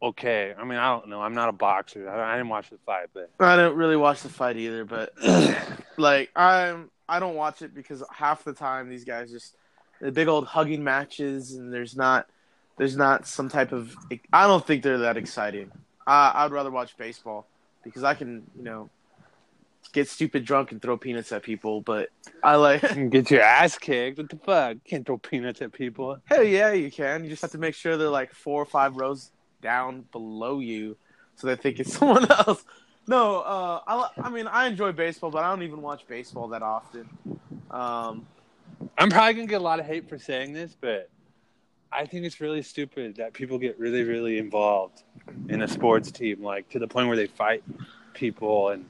okay. I mean, I don't know. I'm not a boxer. I, I didn't watch the fight, but I didn't really watch the fight either, but like I'm, I don't watch it because half the time these guys just the big old hugging matches, and there's not, there's not some type of. I don't think they're that exciting. I, I'd rather watch baseball because I can, you know, get stupid drunk and throw peanuts at people. But I like, get your ass kicked. What the fuck? Can't throw peanuts at people. hell yeah, you can. You just have to make sure they're like four or five rows down below you, so they think it's someone else. No, uh, I, I mean I enjoy baseball, but I don't even watch baseball that often. Um, I'm probably gonna get a lot of hate for saying this, but I think it's really stupid that people get really, really involved in a sports team, like to the point where they fight people, and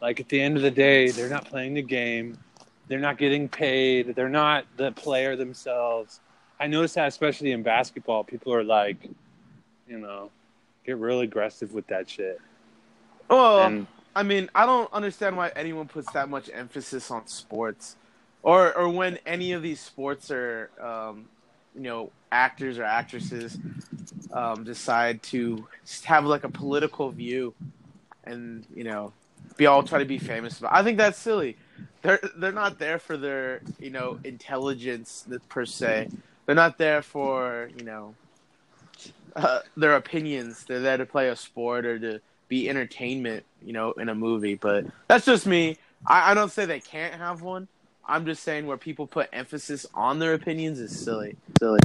like at the end of the day, they're not playing the game, they're not getting paid, they're not the player themselves. I notice that especially in basketball, people are like, you know, get real aggressive with that shit. well, And I mean I don't understand why anyone puts that much emphasis on sports, or or when any of these sports are, um, you know, actors or actresses um, decide to have like a political view and you know be all try to be famous about. I think that's silly. They're they're not there for their you know intelligence per se. They're not there for you know uh, their opinions. They're there to play a sport or to be entertainment. You know, in a movie. But that's just me. I, I don't say they can't have one. I'm just saying where people put emphasis on their opinions is silly. Silly.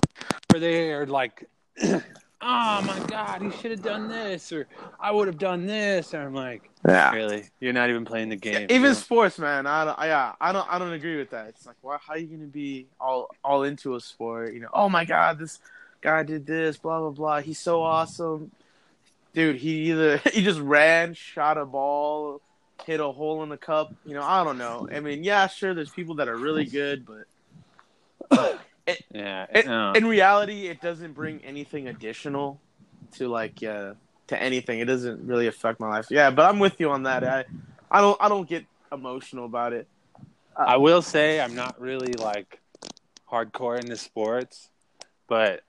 Where they are like, oh my god, he should have done this, or I would have done this. And I'm like, Yeah. really? You're not even playing the game. Even you know? sports, man. I don't. I, yeah, I don't. I don't agree with that. It's like, why? How are you gonna be all all into a sport? You know? Oh my God, this guy did this. Blah blah blah. He's so awesome, dude. He either he just ran, shot a ball, hit a hole in the cup. You know? I don't know. I mean, yeah, sure. There's people that are really good, but yeah. in, no. in reality, it doesn't bring anything additional to like uh, to anything. It doesn't really affect my life. Yeah, but I'm with you on that. I I don't I don't get emotional about it. I will say I'm not really like hardcore into sports, but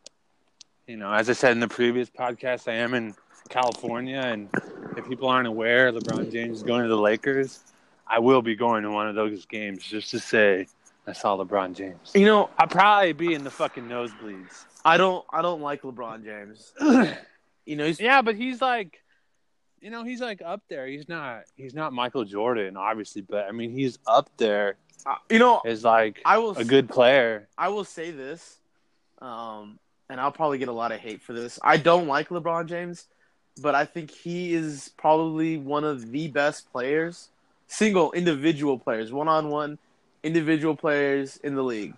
you know, as I said in the previous podcast, I am in California, and if people aren't aware, LeBron James is going to the Lakers. I will be going to one of those games just to say I saw LeBron James. You know, I'll probably be in the fucking nosebleeds. I don't I don't like LeBron James. You know, he's yeah, but he's like, you know, he's like up there. He's not. He's not Michael Jordan, obviously, but I mean, he's up there uh, you know as like I will a good player. I will say this, um, and I'll probably get a lot of hate for this. I don't like LeBron James, but I think he is probably one of the best players, single individual players, one on one individual players in the league.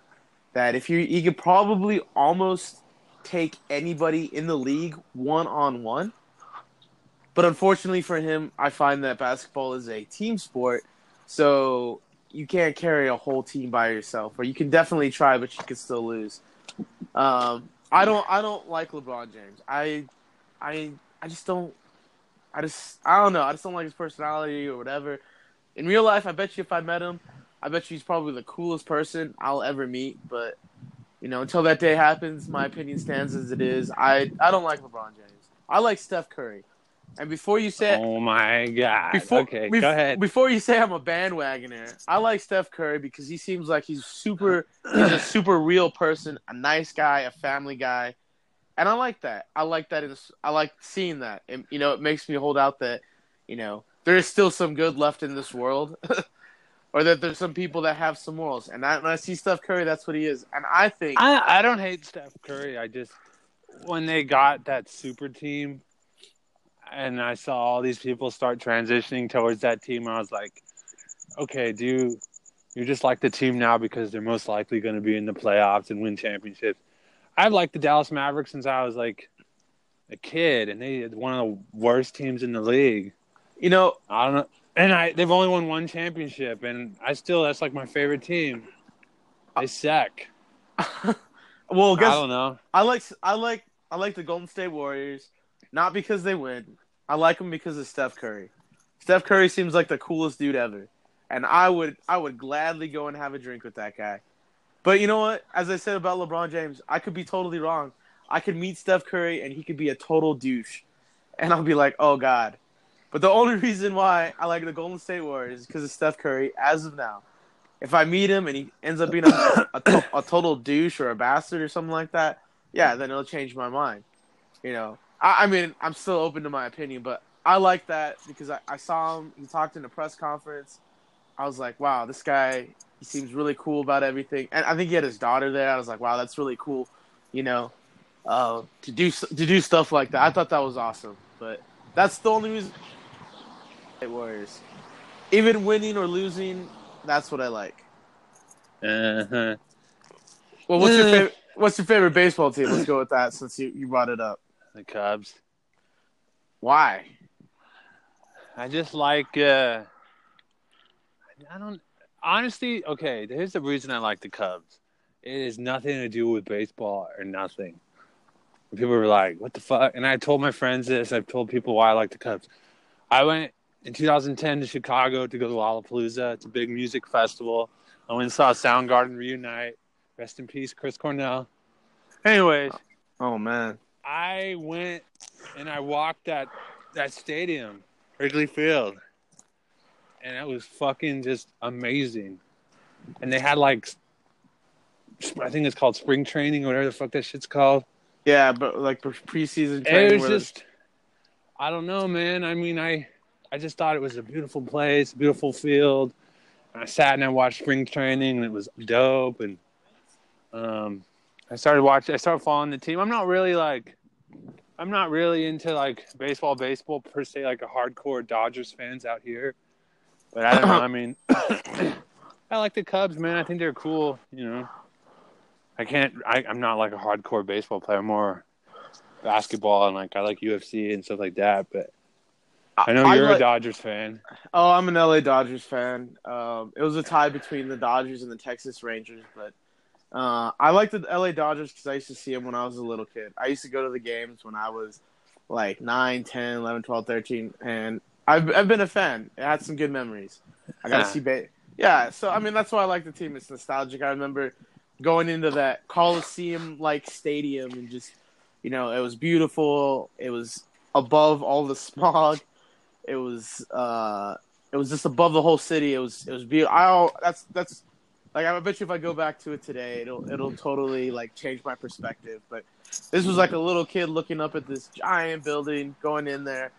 That if you he could probably almost take anybody in the league one on one. But unfortunately for him, I find that basketball is a team sport, so you can't carry a whole team by yourself. Or you can definitely try, but you can still lose. Um, I don't. I don't like LeBron James. I, I, I just don't. I just. I don't know. I just don't like his personality or whatever. In real life, I bet you if I met him, I bet you he's probably the coolest person I'll ever meet. But you know, until that day happens, my opinion stands as it is. I I don't like LeBron James. I like Steph Curry. And before you say Oh my god! before, okay, bef- go ahead. Before you say I'm a bandwagoner, I like Steph Curry because he seems like he's super. He's a super real person, a nice guy, a family guy, and I like that. I like that. In, I like seeing that, and you know, it makes me hold out that, you know, there is still some good left in this world, or that there's some people that have some morals. And I, when I see Steph Curry, that's what he is. And I think I I don't hate Steph Curry. I just when they got that super team, and I saw all these people start transitioning towards that team, I was like, okay, do you, you just like the team now because they're most likely going to be in the playoffs and win championships. I've liked the Dallas Mavericks since I was like a kid, and they one of the worst teams in the league. you know, I don't know. And I they've only won one championship, and I still that's like my favorite team. They suck. well, guess, I don't know. I like I like I like the Golden State Warriors, not because they win. I like them because of Steph Curry. Steph Curry seems like the coolest dude ever, and I would I would gladly go and have a drink with that guy. But you know what? As I said about LeBron James, I could be totally wrong. I could meet Steph Curry and he could be a total douche, and I'll be like, oh god. But the only reason why I like the Golden State Warriors is because of Steph Curry. As of now, if I meet him and he ends up being a, a, a total douche or a bastard or something like that, yeah, then it'll change my mind. You know, I, I mean, I'm still open to my opinion, but I like that because I, I saw him. He talked in a press conference. I was like, wow, this guy, he seems really cool about everything. And I think he had his daughter there. I was like, wow, that's really cool. You know, uh, to do to do stuff like that. I thought that was awesome. But that's the only reason. Warriors, even winning or losing, that's what I like. Uh-huh. Well, what's your Eh. favorite? What's your favorite baseball team? Let's go with that since you, you brought it up. The Cubs. Why? I just like. uh I don't. Honestly, okay. Here's the reason I like the Cubs. It has nothing to do with baseball or nothing. People were like, "What the fuck?" And I told my friends this. I've told people why I like the Cubs. I went in 2010 to Chicago to go to Lollapalooza. It's a big music festival. I went and saw Soundgarden reunite. Rest in peace, Chris Cornell. Anyways, Oh man. I went and I walked that that stadium, Wrigley Field, and it was fucking just amazing. And they had like, I think it's called spring training or whatever the fuck that shit's called. Yeah, but like preseason It was just, I don't know, man. I mean, I, I just thought it was a beautiful place, beautiful field. And I sat and I watched spring training, and it was dope. And um, I started watching. I started following the team. I'm not really like, I'm not really into like baseball, baseball per se, like a hardcore Dodgers fans out here. But I don't know. I mean, I like the Cubs, man. I think they're cool. You know, I can't. I, I'm not like a hardcore baseball player. I'm more basketball and like I like UFC and stuff like that. But I know I you're like- a Dodgers fan. Oh, I'm an LA Dodgers fan. Um, it was a tie between the Dodgers and the Texas Rangers, but uh, I like the LA Dodgers because I used to see them when I was a little kid. I used to go to the games when I was like 9, 10, 11, 12, 13, and I've, I've been a fan. It had some good memories. I got to see ba- Yeah, so I mean, that's why I like the team. It's nostalgic. I remember going into that Coliseum like stadium and just, you know, it was beautiful. It was above all the smog. It was uh it was just above the whole city. It was it was beautiful. I that's that's like I bet you if I go back to it today, it'll it'll totally like change my perspective. But this was like a little kid looking up at this giant building, going in there.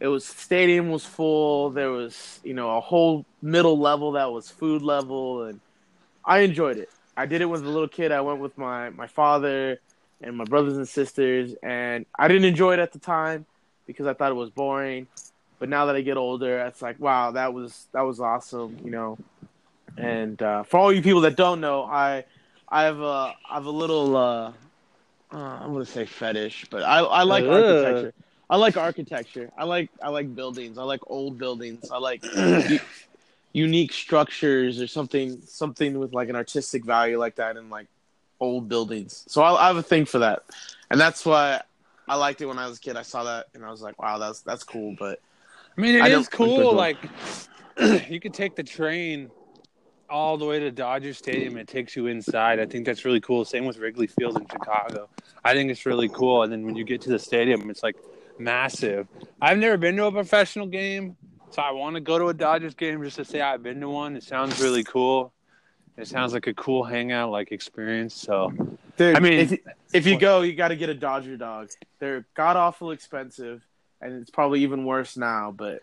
It was stadium was full. There was you know a whole middle level that was food level, and I enjoyed it. I did it with a little kid. I went with my my father and my brothers and sisters, and I didn't enjoy it at the time because I thought it was boring. But now that I get older, it's like, wow, that was that was awesome, you know. And uh, for all you people that don't know, I I have a I have a little uh, uh, I'm gonna say fetish, but I I like Ugh. architecture. I like architecture. I like I like buildings. I like old buildings. I like u- unique structures or something something with like an artistic value like that in like old buildings. So I, I have a thing for that, and that's why I liked it when I was a kid. I saw that and I was like, wow, that's that's cool. But I mean, it I is cool. Like you could take the train all the way to Dodger Stadium. It takes you inside. I think that's really cool. Same with Wrigley Field in Chicago. I think it's really cool. And then when you get to the stadium, it's like massive. I've never been to a professional game, so I want to go to a Dodgers game just to say I've been to one. It sounds really cool. It sounds like a cool hangout like experience. So Dude, I mean- if you, if you go, you got to get a Dodger dog. They're god awful expensive, and it's probably even worse now. But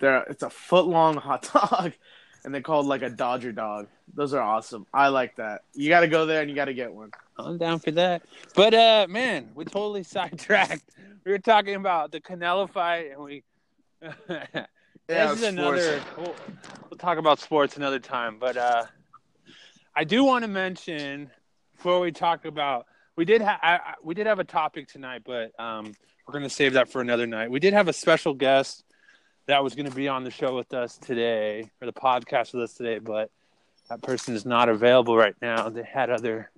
they're it's a foot long hot dog, and they're called like a Dodger dog. Those are awesome. I like that. You got to go there and you got to get one. I'm down for that. But uh man, we totally sidetracked. We were talking about the Canelo fight and we Yeah, this is sports. another we'll, we'll talk about sports another time, but uh I do want to mention before we talk about we did have I, I- we did have a topic tonight, but um we're going to save that for another night. We did have a special guest that was going to be on the show with us today or the podcast with us today, but that person is not available right now. They had other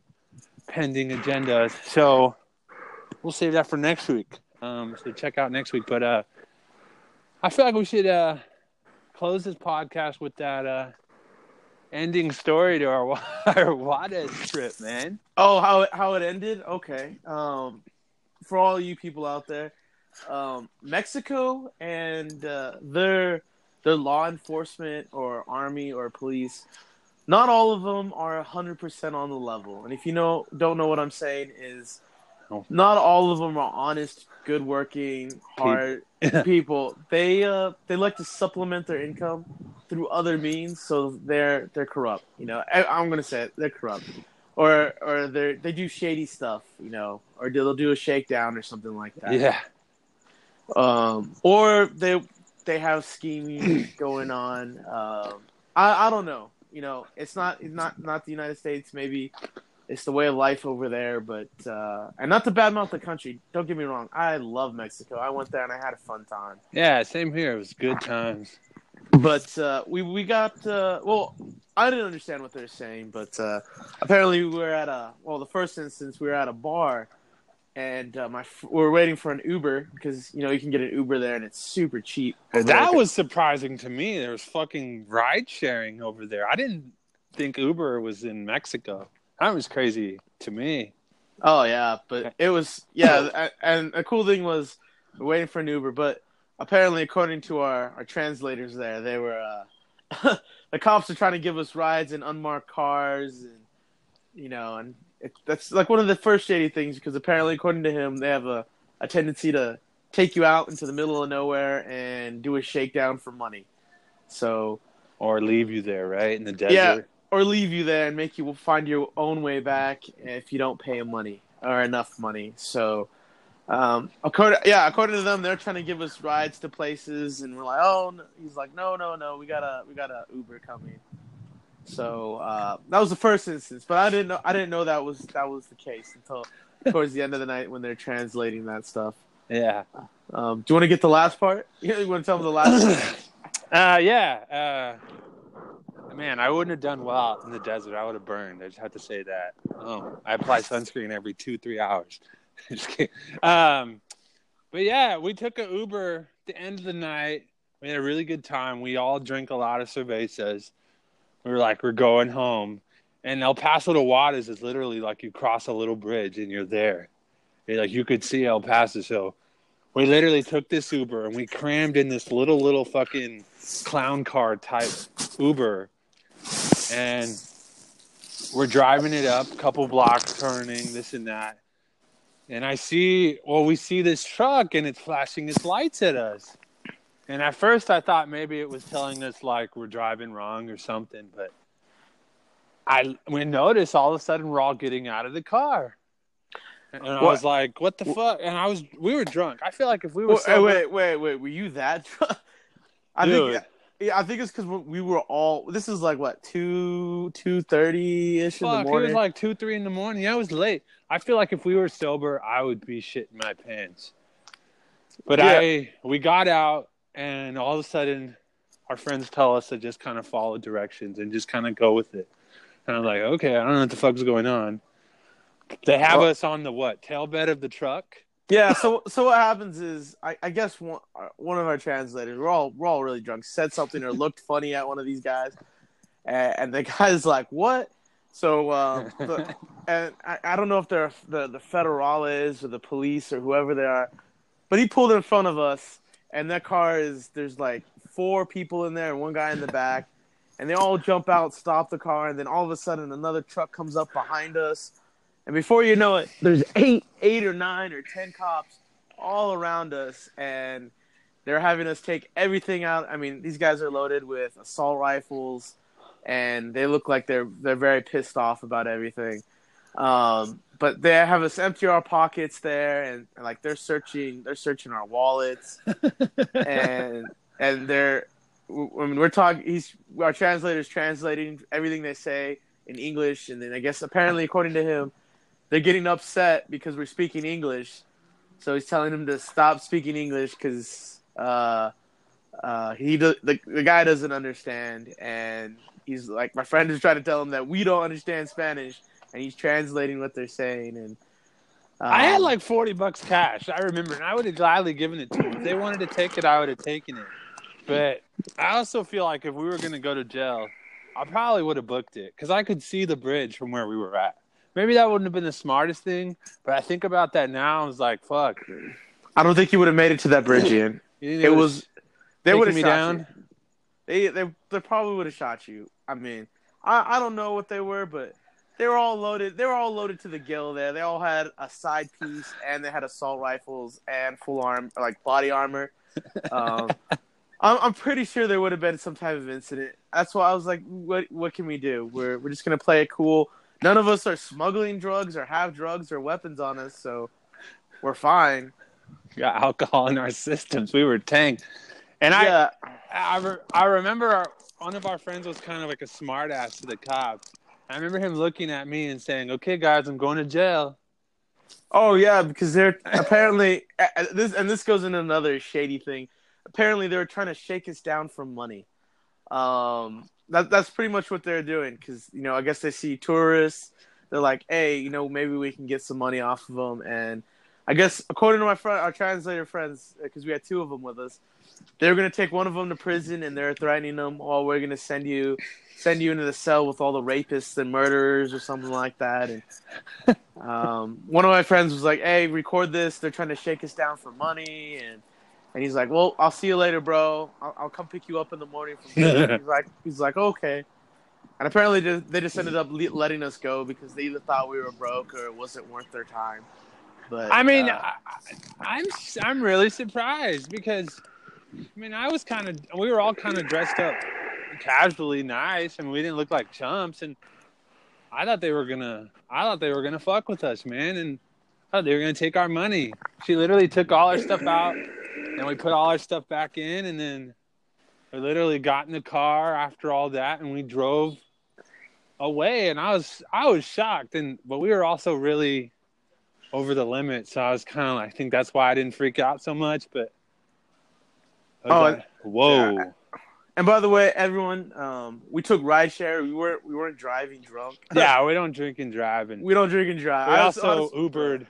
pending agendas. So we'll save that for next week. Um, so check out next week. But uh, I feel like we should uh, close this podcast with that uh, ending story to our, our Juarez trip, man. Oh, how how it ended? Okay. Um, for all you people out there, um, Mexico and uh, their their law enforcement or army or police, not all of them are hundred percent on the level. And if you know don't know what I'm saying is, not all of them are honest, good working, hard people. They uh they like to supplement their income through other means, so they're they're corrupt. You know, I, I'm gonna say it, they're corrupt, or or they they do shady stuff. You know, or they'll do a shakedown or something like that. Yeah. Um, or they they have scheming going on. Um, I I don't know. You know, it's not it's not not the United States. Maybe it's the way of life over there. But uh, and not to badmouth the country. Don't get me wrong. I love Mexico. I went there and I had a fun time. Yeah, same here. It was good times. But uh, we we got uh, well. I didn't understand what they're saying, but uh, apparently we were at a well. The first instance, we were at a bar, and uh, my f- we are waiting for an Uber because you know you can get an Uber there and it's super cheap. That was surprising to me. There was fucking ride sharing over there. I didn't think Uber was in Mexico. That was crazy to me. Oh yeah, but it was yeah, a- and a cool thing was we're waiting for an Uber, but apparently, according to our, our translators there, they were uh, the cops are trying to give us rides in unmarked cars, and you know, and it, that's like one of the first shady things because apparently, according to him, they have a, a tendency to take you out into the middle of nowhere and do a shakedown for money. So, Or leave you there, right in the desert. Yeah. or leave you there and make you find your own way back if you don't pay money or enough money. So, um, according yeah, according to them, they're trying to give us rides to places, and we're like, oh, no. he's like, no, no, no, we got a we got a Uber coming. So uh, that was the first instance, but I didn't know I didn't know that was that was the case until towards the end of the night when they're translating that stuff. Yeah. Um, do you want to get the last part? You want to tell me the last? part? Uh, yeah. Uh, man, I wouldn't have done well in the desert. I would have burned. I just have to say that. Um, I apply sunscreen every two, three hours. just kidding. Um, but yeah, we took an Uber at the end of the night. We had a really good time. We all drink a lot of cervezas. We were like, we're going home. And El Paso to Juarez is literally like you cross a little bridge and you're there. Like you could see El Paso. So we literally took this Uber and we crammed in this little little fucking clown car type Uber, and we're driving it up, couple blocks, turning this and that, and I see, well, we see this truck and it's flashing its lights at us, and at first I thought maybe it was telling us like we're driving wrong or something, but I we noticed all of a sudden we're all getting out of the car. And I was like, "What the fuck?" And I was, we were drunk. I feel like if we were, Well, sober, wait, wait, wait. Were you that? drunk? I Dude. think. Yeah, I think it's because we were all. This is like what two two thirty ish in the Fuck, it was like two, three in the morning. Yeah, it was late. I feel like if we were sober, I would be shitting my pants. But Yeah. I, we got out, and all of a sudden, our friends tell us to just kind of follow directions and just kind of go with it. And I'm like, okay, I don't know what the fuck's going on. They have Well- us on the what tail bed of the truck. yeah. So so what happens is I, I guess one one of our translators we're all we're all really drunk said something or looked funny at one of these guys, and, and the guy's like what. So um, the, and I, I don't know if they're the the federales or the police or whoever they are, but he pulled in front of us, and that car is there's like four people in there and one guy in the back, and they all jump out, stop the car, and then all of a sudden another truck comes up behind us, and before you know it, there's eight eight or nine or ten cops all around us, and they're having us take everything out. I mean, these guys are loaded with assault rifles and they look like they're they're very pissed off about everything. Um, but they have us empty our pockets there, and, and, like they're searching they're searching our wallets, and and they're I mean we're talking. He's our translator's translating everything they say in English, and then I guess apparently according to him, they're getting upset because we're speaking English. So he's telling them to stop speaking English because uh, uh, he do, the the guy doesn't understand, and he's like my friend is trying to tell him that we don't understand Spanish, and he's translating what they're saying. And um, I had like forty bucks cash. I remember, and I would have gladly given it to them. If they wanted to take it, I would have taken it. But I also feel like if we were going to go to jail, I probably would have booked it because I could see the bridge from where we were at. Maybe that wouldn't have been the smartest thing, but I think about that now. I was like, "Fuck." I don't think you would have made it to that bridge, Ian. It was they would have me shot down. you. They they they probably would have shot you. I mean, I I don't know what they were, but they were all loaded. They were all loaded to the gill. There, they all had a side piece, and they had assault rifles and full arm, like body armor. Um, I'm I'm pretty sure there would have been some type of incident. That's why I was like, what what can we do? We're we're just gonna play it cool. None of us are smuggling drugs or have drugs or weapons on us, so we're fine. got alcohol in our systems. We were tanked, and I yeah. I, re- I remember our, one of our friends was kind of like a smartass to the cops. I remember him looking at me and saying, "Okay, guys, I'm going to jail." Oh yeah, because they're apparently this, and this goes into another shady thing. Apparently, they were trying to shake us down for money. Um, that that's pretty much what they're doing. Because you know, I guess they see tourists. They're like, hey, you know, maybe we can get some money off of them. And I guess according to my friend, our translator friends, because we had two of them with us, they're gonna take one of them to prison, and they're threatening them, "Oh, we're gonna send you." Send you into the cell with all the rapists and murderers or something like that, and um, one of my friends was like, "Hey, record this. They're trying to shake us down for money." And And he's like, "Well, I'll see you later, bro. I'll, I'll come pick you up in the morning." From he's like, "He's like, okay." And apparently, they they just ended up letting us go because they either thought we were broke or it wasn't worth their time. But I mean, uh, I, I'm I'm really surprised because I mean I was kind of we were all kind of dressed up casually nice and we didn't look like chumps and I thought they were gonna I thought they were gonna fuck with us man and I thought they were gonna take our money. She literally took all our stuff out and we put all our stuff back in and then we literally got in the car after all that and we drove away and I was I was shocked and but we were also really over the limit. So I was kind of, like, I think that's why I didn't freak out so much. But Oh, like, whoa, yeah. and by the way, everyone, um, we took rideshare. We weren't we weren't driving drunk. yeah, we don't drink and drive, and we, we don't drink and drive. I was- also Ubered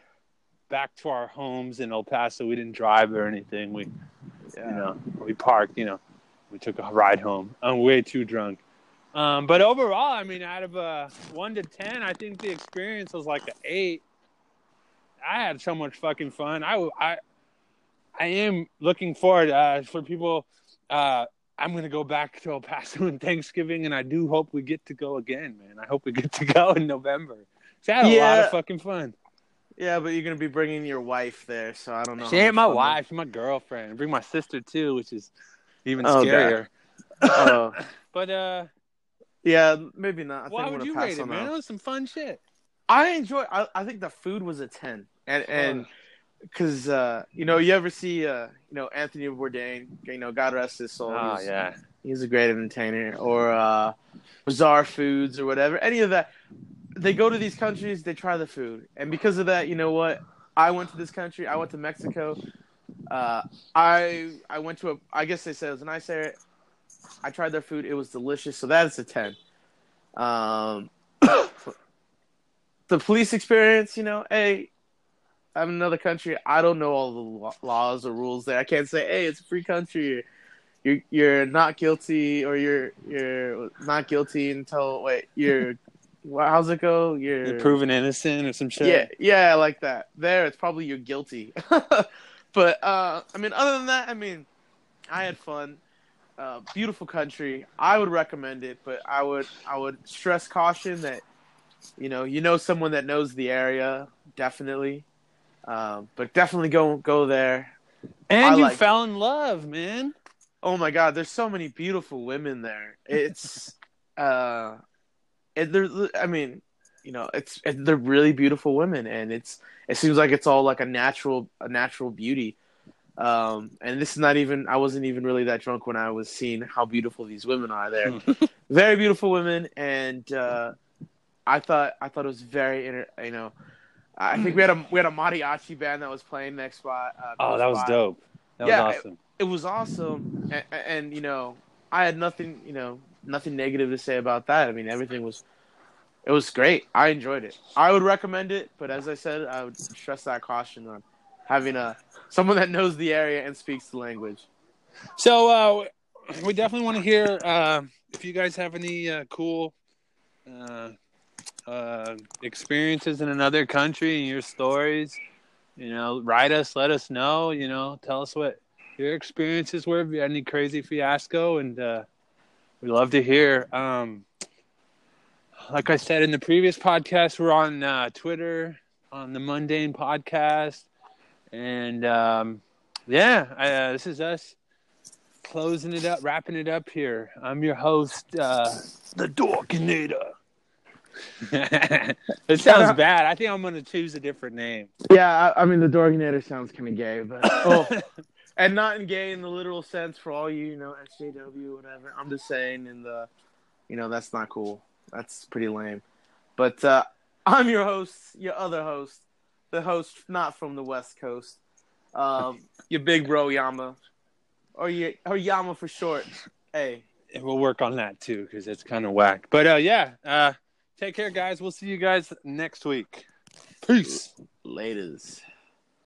back to our homes in El Paso. We didn't drive or anything. We, Yeah. you know, we parked. You know, we took a ride home. I'm way too drunk. Um, but overall, I mean, out of a one to ten, I think the experience was like an eight. I had so much fucking fun. I, I, I am looking forward uh, for people. Uh, I'm gonna go back to El Paso in Thanksgiving, and I do hope we get to go again, man. I hope we get to go in November. 'Cause I had a lot of fucking fun. Yeah, but you're gonna be bringing your wife there, so I don't know. She ain't my wife. She's my girlfriend. Bring my sister too, which is even Oh, scarier. Oh, But uh, yeah, maybe not. I why would you pass rate it, man? that. It was some fun shit. I enjoy. I, I think the food was a ten, and and Ugh. Because uh, you know you ever see uh, you know Anthony Bourdain, you know God rest his soul. oh he's, yeah, he's a great entertainer, or uh, Bizarre Foods or whatever. Any of that, they go to these countries, they try the food, and because of that, you know what? I went to this country. I went to Mexico. Uh, I I went to a. I guess they said it was a nice area. I tried their food. It was delicious. So that is a ten. Um, the police experience, you know, hey, I'm in another country. I don't know all the laws or rules there. I can't say, hey, it's a free country. You're you're not guilty, or you're you're not guilty until wait, you're. How's it go? You're You're proven innocent or some shit. yeah, yeah, like that. There, it's probably you're guilty. but uh, I mean, other than that, I mean, I had fun. Uh, beautiful country. I would recommend it, but I would I would stress caution that you know you know someone that knows the area definitely. Um, but definitely go go there. and I you like fell in love, man. Oh my God, there's so many beautiful women there. It's uh, it, there. I mean, you know, it's it, they're really beautiful women, and it's it seems like it's all like a natural a natural beauty. Um, and this is not even I wasn't even really that drunk when I was seeing how beautiful these women are there. very beautiful women, and uh, I thought I thought it was very inter- you know. I think we had a we had a mariachi band that was playing next spot. Uh, Oh, that was spot dope. That Yeah, was awesome. it was awesome and, and you know i had nothing you know nothing negative to say about that i mean everything was it was great i enjoyed it i would recommend it but as i said i would stress that caution on having a someone that knows the area and speaks the language So uh, we definitely want to hear uh, if you guys have any uh, cool uh, experiences in another country and your stories. You know, write us, let us know. You know, tell us what your experiences were. If you had any crazy fiasco, and uh, we love to hear. Um, like I said in the previous podcast, we're on uh, Twitter on the Mundane Podcast, and um, yeah, I, uh, this is us closing it up, wrapping it up here. I'm your host, uh, the Dorkinator. it sounds bad. I think I'm going to choose a different name. yeah i, I mean the dorkinator sounds kind of gay but oh. And not in gay in the literal sense for all you you know sjw whatever. I'm just saying in the you know that's not cool. That's pretty lame. But uh i'm your host your other host the host not from the west coast um your big bro yama. Or your or yama for short. Hey. And we'll work on that too because it's kind of whack. But uh, yeah, uh, take care, guys. We'll see you guys next week. Peace. laters